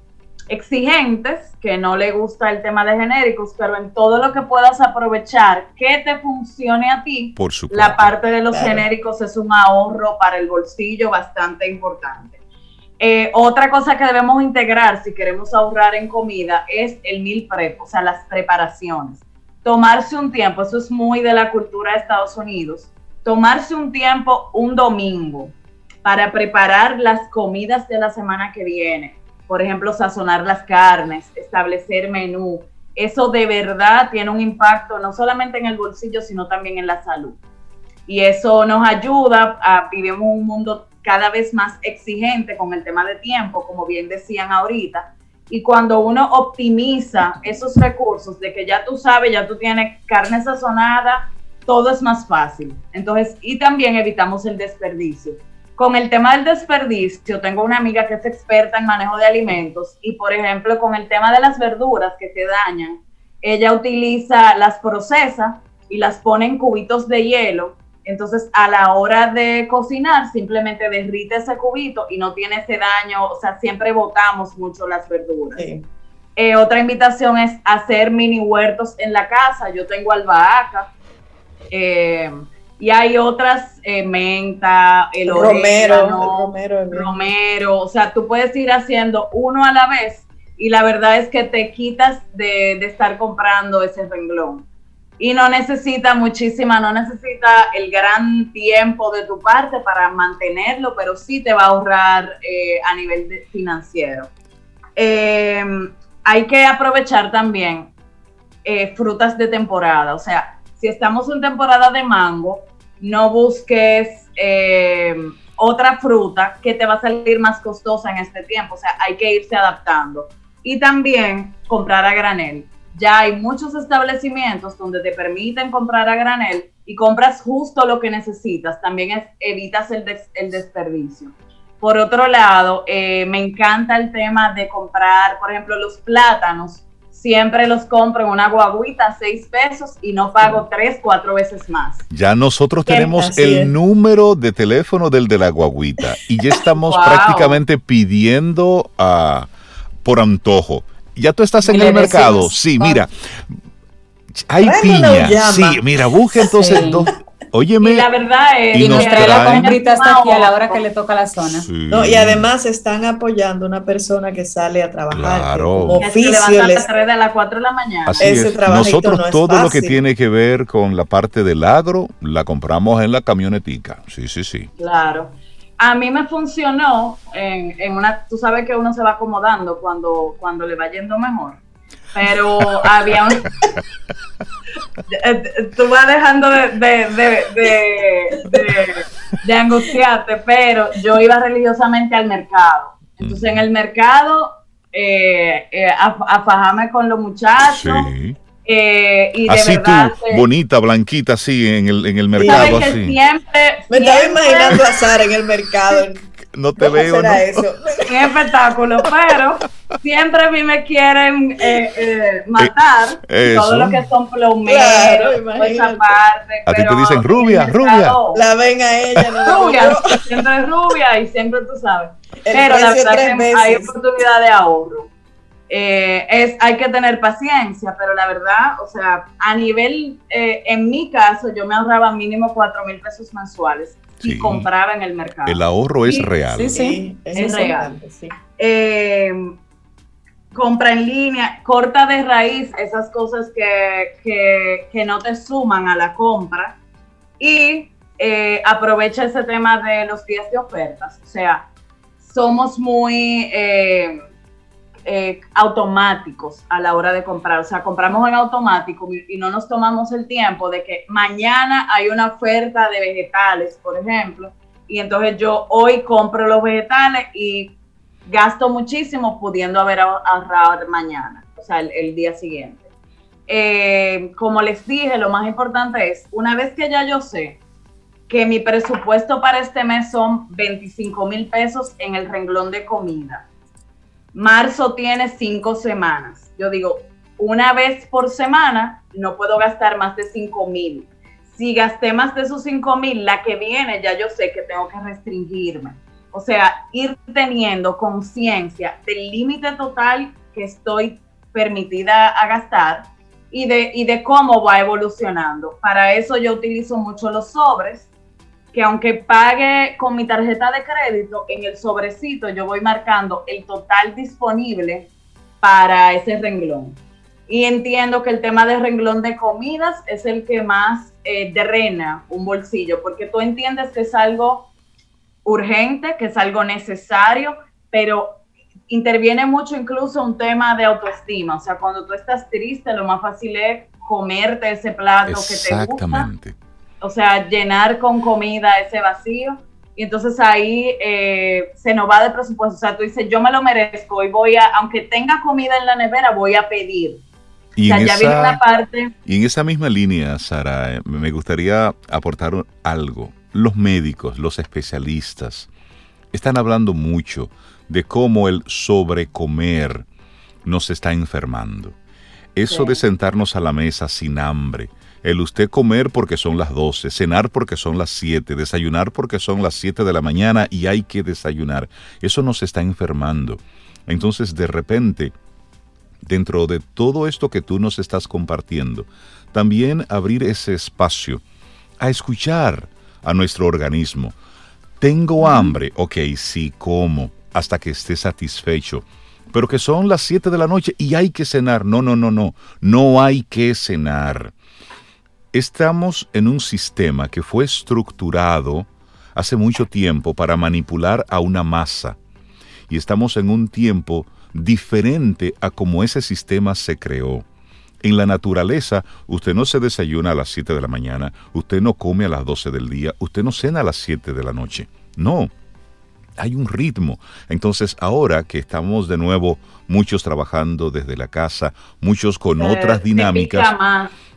[SPEAKER 8] exigentes que no le gusta el tema de genéricos, pero en todo lo que puedas aprovechar que te funcione a ti,
[SPEAKER 1] Por
[SPEAKER 8] la parte de los genéricos es un ahorro para el bolsillo bastante importante. Eh, otra cosa que debemos integrar si queremos ahorrar en comida es el meal prep, o sea, las preparaciones tomarse un tiempo, eso es muy de la cultura de Estados Unidos, tomarse un tiempo un domingo para preparar las comidas de la semana que viene. Por ejemplo, sazonar las carnes, establecer menú. Eso de verdad tiene un impacto no solamente en el bolsillo, sino también en la salud. Y eso nos ayuda a vivir un mundo cada vez más exigente con el tema de tiempo, como bien decían ahorita, y cuando uno optimiza esos recursos de que ya tú sabes, ya tú tienes carne sazonada, todo es más fácil. Entonces, y también evitamos el desperdicio. Con el tema del desperdicio, tengo una amiga que es experta en manejo de alimentos y, por ejemplo, con el tema de las verduras que se dañan, ella utiliza las procesa y las pone en cubitos de hielo. Entonces, a la hora de cocinar, simplemente derrite ese cubito y no tiene ese daño. O sea, siempre botamos mucho las verduras. Eh, otra invitación es hacer mini huertos en la casa. Yo tengo albahaca. Eh, y hay otras, eh, menta, el romero, romero, romero, o sea, tú puedes ir haciendo uno a la vez y la verdad es que te quitas de, estar comprando ese renglón. Y no necesita muchísima, no necesita el gran tiempo de tu parte para mantenerlo, pero sí te va a ahorrar eh, a nivel financiero. Em, hay que aprovechar también eh, frutas de temporada, o sea, si estamos en temporada de mango, no busques eh, otra fruta que te va a salir más costosa en este tiempo. O sea, hay que irse adaptando. Y también comprar a granel. Ya hay muchos establecimientos donde te permiten comprar a granel y compras justo lo que necesitas. También evitas el, el desperdicio. Por otro lado, eh, me encanta el tema de comprar, por ejemplo, los plátanos siempre los compro en una guaguita a seis pesos y no pago tres, cuatro veces más.
[SPEAKER 1] Ya nosotros tenemos el número de teléfono del de la guaguita y ya estamos prácticamente pidiendo uh, por antojo. Ya tú estás en el mercado. Sí, mira. Hay piña. Sí, mira, busque entonces dos, Óyeme.
[SPEAKER 8] Y la verdad es
[SPEAKER 3] y nos trae la comprita hasta aquí a la hora que le toca la zona.
[SPEAKER 2] No, y además están apoyando a una persona que sale a trabajar.
[SPEAKER 1] Claro.
[SPEAKER 8] Oficio. a las 3 de las 4 de la mañana.
[SPEAKER 1] Así Ese es. Nosotros todo lo que tiene que ver con la parte del agro, la compramos en la camionetica. Sí, sí, sí.
[SPEAKER 8] Claro. A mí me funcionó en, en una, tú sabes que uno se va acomodando cuando, cuando le va yendo mejor pero había un... Tú vas dejando de, de, angustiarte, pero yo iba religiosamente al mercado. Entonces en el mercado, eh, eh, a, fajarme con los muchachos. Eh, y de
[SPEAKER 1] así tú, bonita, blanquita, así en el, en el mercado. Así.
[SPEAKER 8] Siempre,
[SPEAKER 2] Me estaba imaginando a Sara en el mercado
[SPEAKER 1] no te veo. ¿no?
[SPEAKER 8] Eso? espectáculo, pero siempre a mí me quieren eh, eh, matar. Todo lo que son plomeros, esa parte.
[SPEAKER 1] A ti te dicen rubia, rubia.
[SPEAKER 2] La ven a ella,
[SPEAKER 8] no Rubia, siempre es rubia y siempre tú sabes. pero la verdad que hay oportunidad de ahorro. Eh, es, hay que tener paciencia, pero la verdad, o sea, a nivel, en mi caso, yo me ahorraba mínimo 4 mil pesos mensuales y compraba en el mercado.
[SPEAKER 1] El ahorro es real.
[SPEAKER 8] Sí, sí, es, real. Eh, compra en línea, corta de raíz esas cosas que, no te suman a la compra y eh, aprovecha ese tema de los días de ofertas. O sea, somos muy... Eh, automáticos a la hora de comprar. O sea, compramos en automático y no nos tomamos el tiempo de que mañana hay una oferta de vegetales, por ejemplo, y entonces yo hoy compro los vegetales y gasto muchísimo pudiendo haber ahorrado mañana, o sea, el, día siguiente. Eh, como les dije, lo más importante es, una vez que ya yo sé que mi presupuesto para este mes son 25 mil pesos en el renglón de comida, Marzo tiene cinco semanas. Yo digo, una vez por semana no puedo gastar más de cinco mil. Si gasté más de esos cinco mil, la que viene ya yo sé que tengo que restringirme. O sea, ir teniendo conciencia del límite total que estoy permitida a gastar y de, y de cómo va evolucionando. Para eso yo utilizo mucho los sobres que aunque pague con mi tarjeta de crédito, en el sobrecito yo voy marcando el total disponible para ese renglón. Y entiendo que el tema de renglón de comidas es el que más eh, drena un bolsillo, porque tú entiendes que es algo urgente, que es algo necesario, pero interviene mucho incluso un tema de autoestima. O sea, cuando tú estás triste, lo más fácil es comerte ese plato que te gusta. O sea, llenar con comida ese vacío. Y entonces ahí eh, se nos va de presupuesto. O sea, tú dices, yo me lo merezco y voy a, aunque tenga comida en la nevera, voy a pedir.
[SPEAKER 1] Y, en, esa, parte. y en esa misma línea, Sara, eh, me gustaría aportar algo. Los médicos, los especialistas, están hablando mucho de cómo el sobrecomer nos está enfermando. Eso de sentarnos a la mesa sin hambre, El usted comer porque son las 12, cenar porque son las 7, desayunar porque son las 7 de la mañana y hay que desayunar. Eso nos está enfermando. Entonces, de repente, dentro de todo esto que tú nos estás compartiendo, también abrir ese espacio a escuchar a nuestro organismo. Tengo hambre, ok, sí como, hasta que esté satisfecho. Pero que son las 7 de la noche y hay que cenar. No, no, no, no. No hay que cenar. Estamos en un sistema que fue estructurado hace mucho tiempo para manipular a una masa. Y estamos en un tiempo diferente a como ese sistema se creó. En la naturaleza, usted no se desayuna a las 7 de la mañana, usted no come a las 12 del día, usted no cena a las 7 de la noche. No, hay un ritmo. Entonces ahora que estamos de nuevo muchos trabajando desde la casa, muchos con otras dinámicas.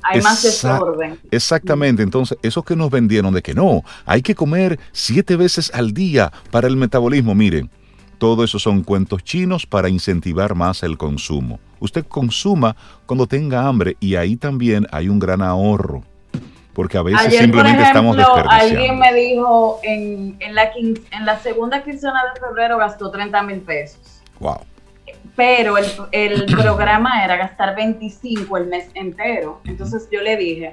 [SPEAKER 8] Hay más desorden.
[SPEAKER 1] Exactamente, entonces eso que nos vendieron de que no, hay que comer siete veces al día para el metabolismo, miren, todo eso son cuentos chinos para incentivar más el consumo. Usted consuma cuando tenga hambre y ahí también hay un gran ahorro. Porque a veces simplemente estamos desperdiciando.
[SPEAKER 8] Alguien me dijo en, la, en la segunda quincena de febrero gastó 30 mil pesos.
[SPEAKER 1] Wow.
[SPEAKER 8] Pero el, programa era gastar 25 el mes entero. Entonces yo le dije,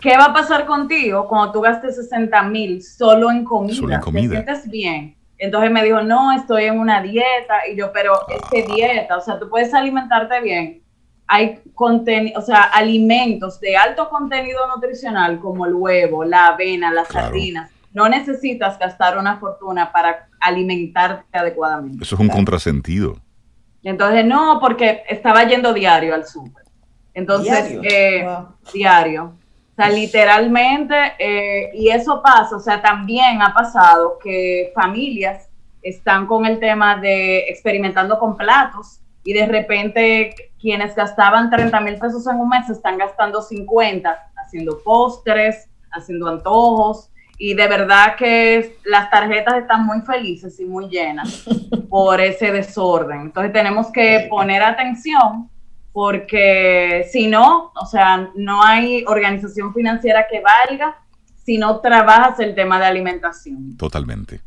[SPEAKER 8] ¿qué va a pasar contigo cuando tú gastes 60 mil solo en comida? Solo en comida. ¿Te sientes bien? Entonces me dijo, no, estoy en una dieta. Y yo, pero es que dieta, o sea, tú puedes alimentarte bien. Hay o sea, alimentos de alto contenido nutricional como el huevo, la avena, las sardinas. No necesitas gastar una fortuna para alimentarte adecuadamente.
[SPEAKER 1] Eso es un contrasentido.
[SPEAKER 8] Entonces, no, porque estaba yendo diario al súper. Entonces, diario. Eh, diario. O sea, literalmente, eh, y eso pasa, o sea, también ha pasado que familias están con el tema de experimentando con platos y de repente quienes gastaban 30 mil pesos en un mes están gastando 50 haciendo postres, haciendo antojos y de verdad que las tarjetas están muy felices y muy llenas por ese desorden. Entonces tenemos que poner atención porque si no, o sea, no hay organización financiera que valga si no trabajas el tema de alimentación.
[SPEAKER 1] Totalmente.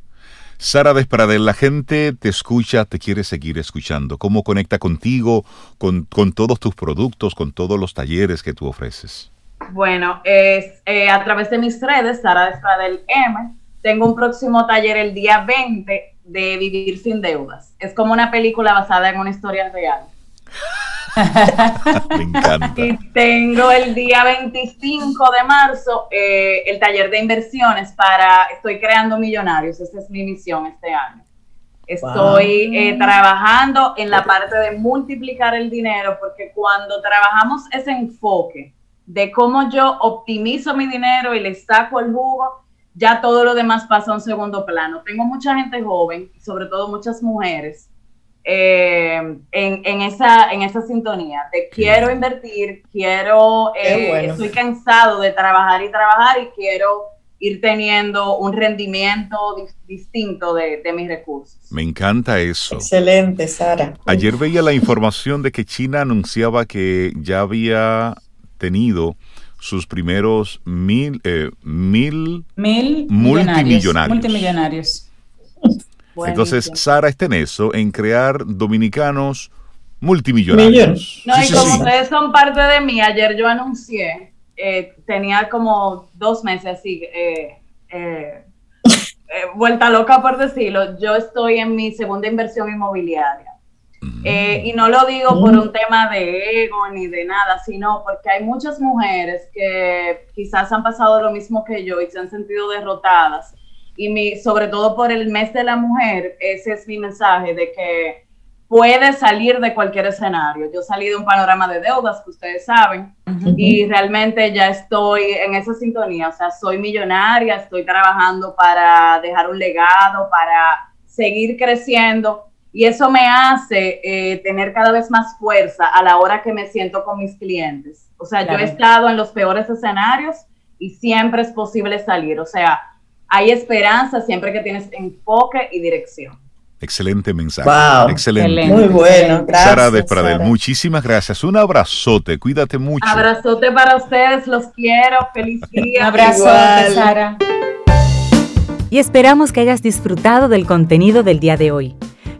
[SPEAKER 1] Sara Despradel, la gente te escucha, te quiere seguir escuchando. ¿Cómo conecta contigo, con, todos tus productos, con todos los talleres que tú ofreces?
[SPEAKER 8] Bueno, es eh, a través de mis redes, Sara Despradel M. Tengo un próximo taller el día 20 de Vivir sin Deudas. Es como una película basada en una historia real.
[SPEAKER 1] Me encanta.
[SPEAKER 8] Y tengo el día 25 de marzo eh, el taller de inversiones para Estoy creando millonarios. Esa es mi misión este año. Estoy eh, trabajando en la parte de multiplicar el dinero porque cuando trabajamos ese enfoque de cómo yo optimizo mi dinero y le saco el jugo, ya todo lo demás pasa a un segundo plano. Tengo mucha gente joven, sobre todo muchas mujeres, eh, en, esa, en esa sintonía de quiero invertir, quiero, eh, estoy cansado de trabajar y trabajar y quiero ir teniendo un rendimiento distinto de, mis recursos.
[SPEAKER 1] Me encanta eso.
[SPEAKER 2] Excelente, Sara.
[SPEAKER 1] Ayer veía la información de que China anunciaba que ya había tenido sus primeros mil, eh, mil,
[SPEAKER 3] mil
[SPEAKER 1] multimillonarios.
[SPEAKER 3] multimillonarios.
[SPEAKER 1] Entonces, Sara está en eso, en crear dominicanos multimillonarios.
[SPEAKER 8] No, y como ustedes son parte de mí, ayer yo anuncié, eh, tenía como dos meses así, eh, eh, vuelta loca por decirlo, yo estoy en mi segunda inversión inmobiliaria. Y no lo digo por un tema de ego ni de nada, sino porque hay muchas mujeres que quizás han pasado lo mismo que yo y se han sentido derrotadas y mi, sobre todo por el mes de la mujer, ese es mi mensaje de que puede salir de cualquier escenario. Yo salí de un panorama de deudas, que ustedes saben, y realmente ya estoy en esa sintonía. O sea, soy millonaria, estoy trabajando para dejar un legado, para seguir creciendo. Y eso me hace eh, tener cada vez más fuerza a la hora que me siento con mis clientes. O sea, yo he estado en los peores escenarios y siempre es posible salir. O sea, hay esperanza siempre que tienes enfoque y dirección.
[SPEAKER 1] Excelente mensaje.
[SPEAKER 9] Wow.
[SPEAKER 1] Excelente.
[SPEAKER 9] Muy bueno. Gracias.
[SPEAKER 1] Sara Despradel,
[SPEAKER 9] Sara.
[SPEAKER 1] muchísimas gracias. Un abrazote. Cuídate mucho.
[SPEAKER 8] Abrazote para ustedes, los quiero. Feliz día.
[SPEAKER 10] Un abrazo,
[SPEAKER 9] Igual.
[SPEAKER 10] Sara.
[SPEAKER 3] Y esperamos que hayas disfrutado del contenido del día de hoy.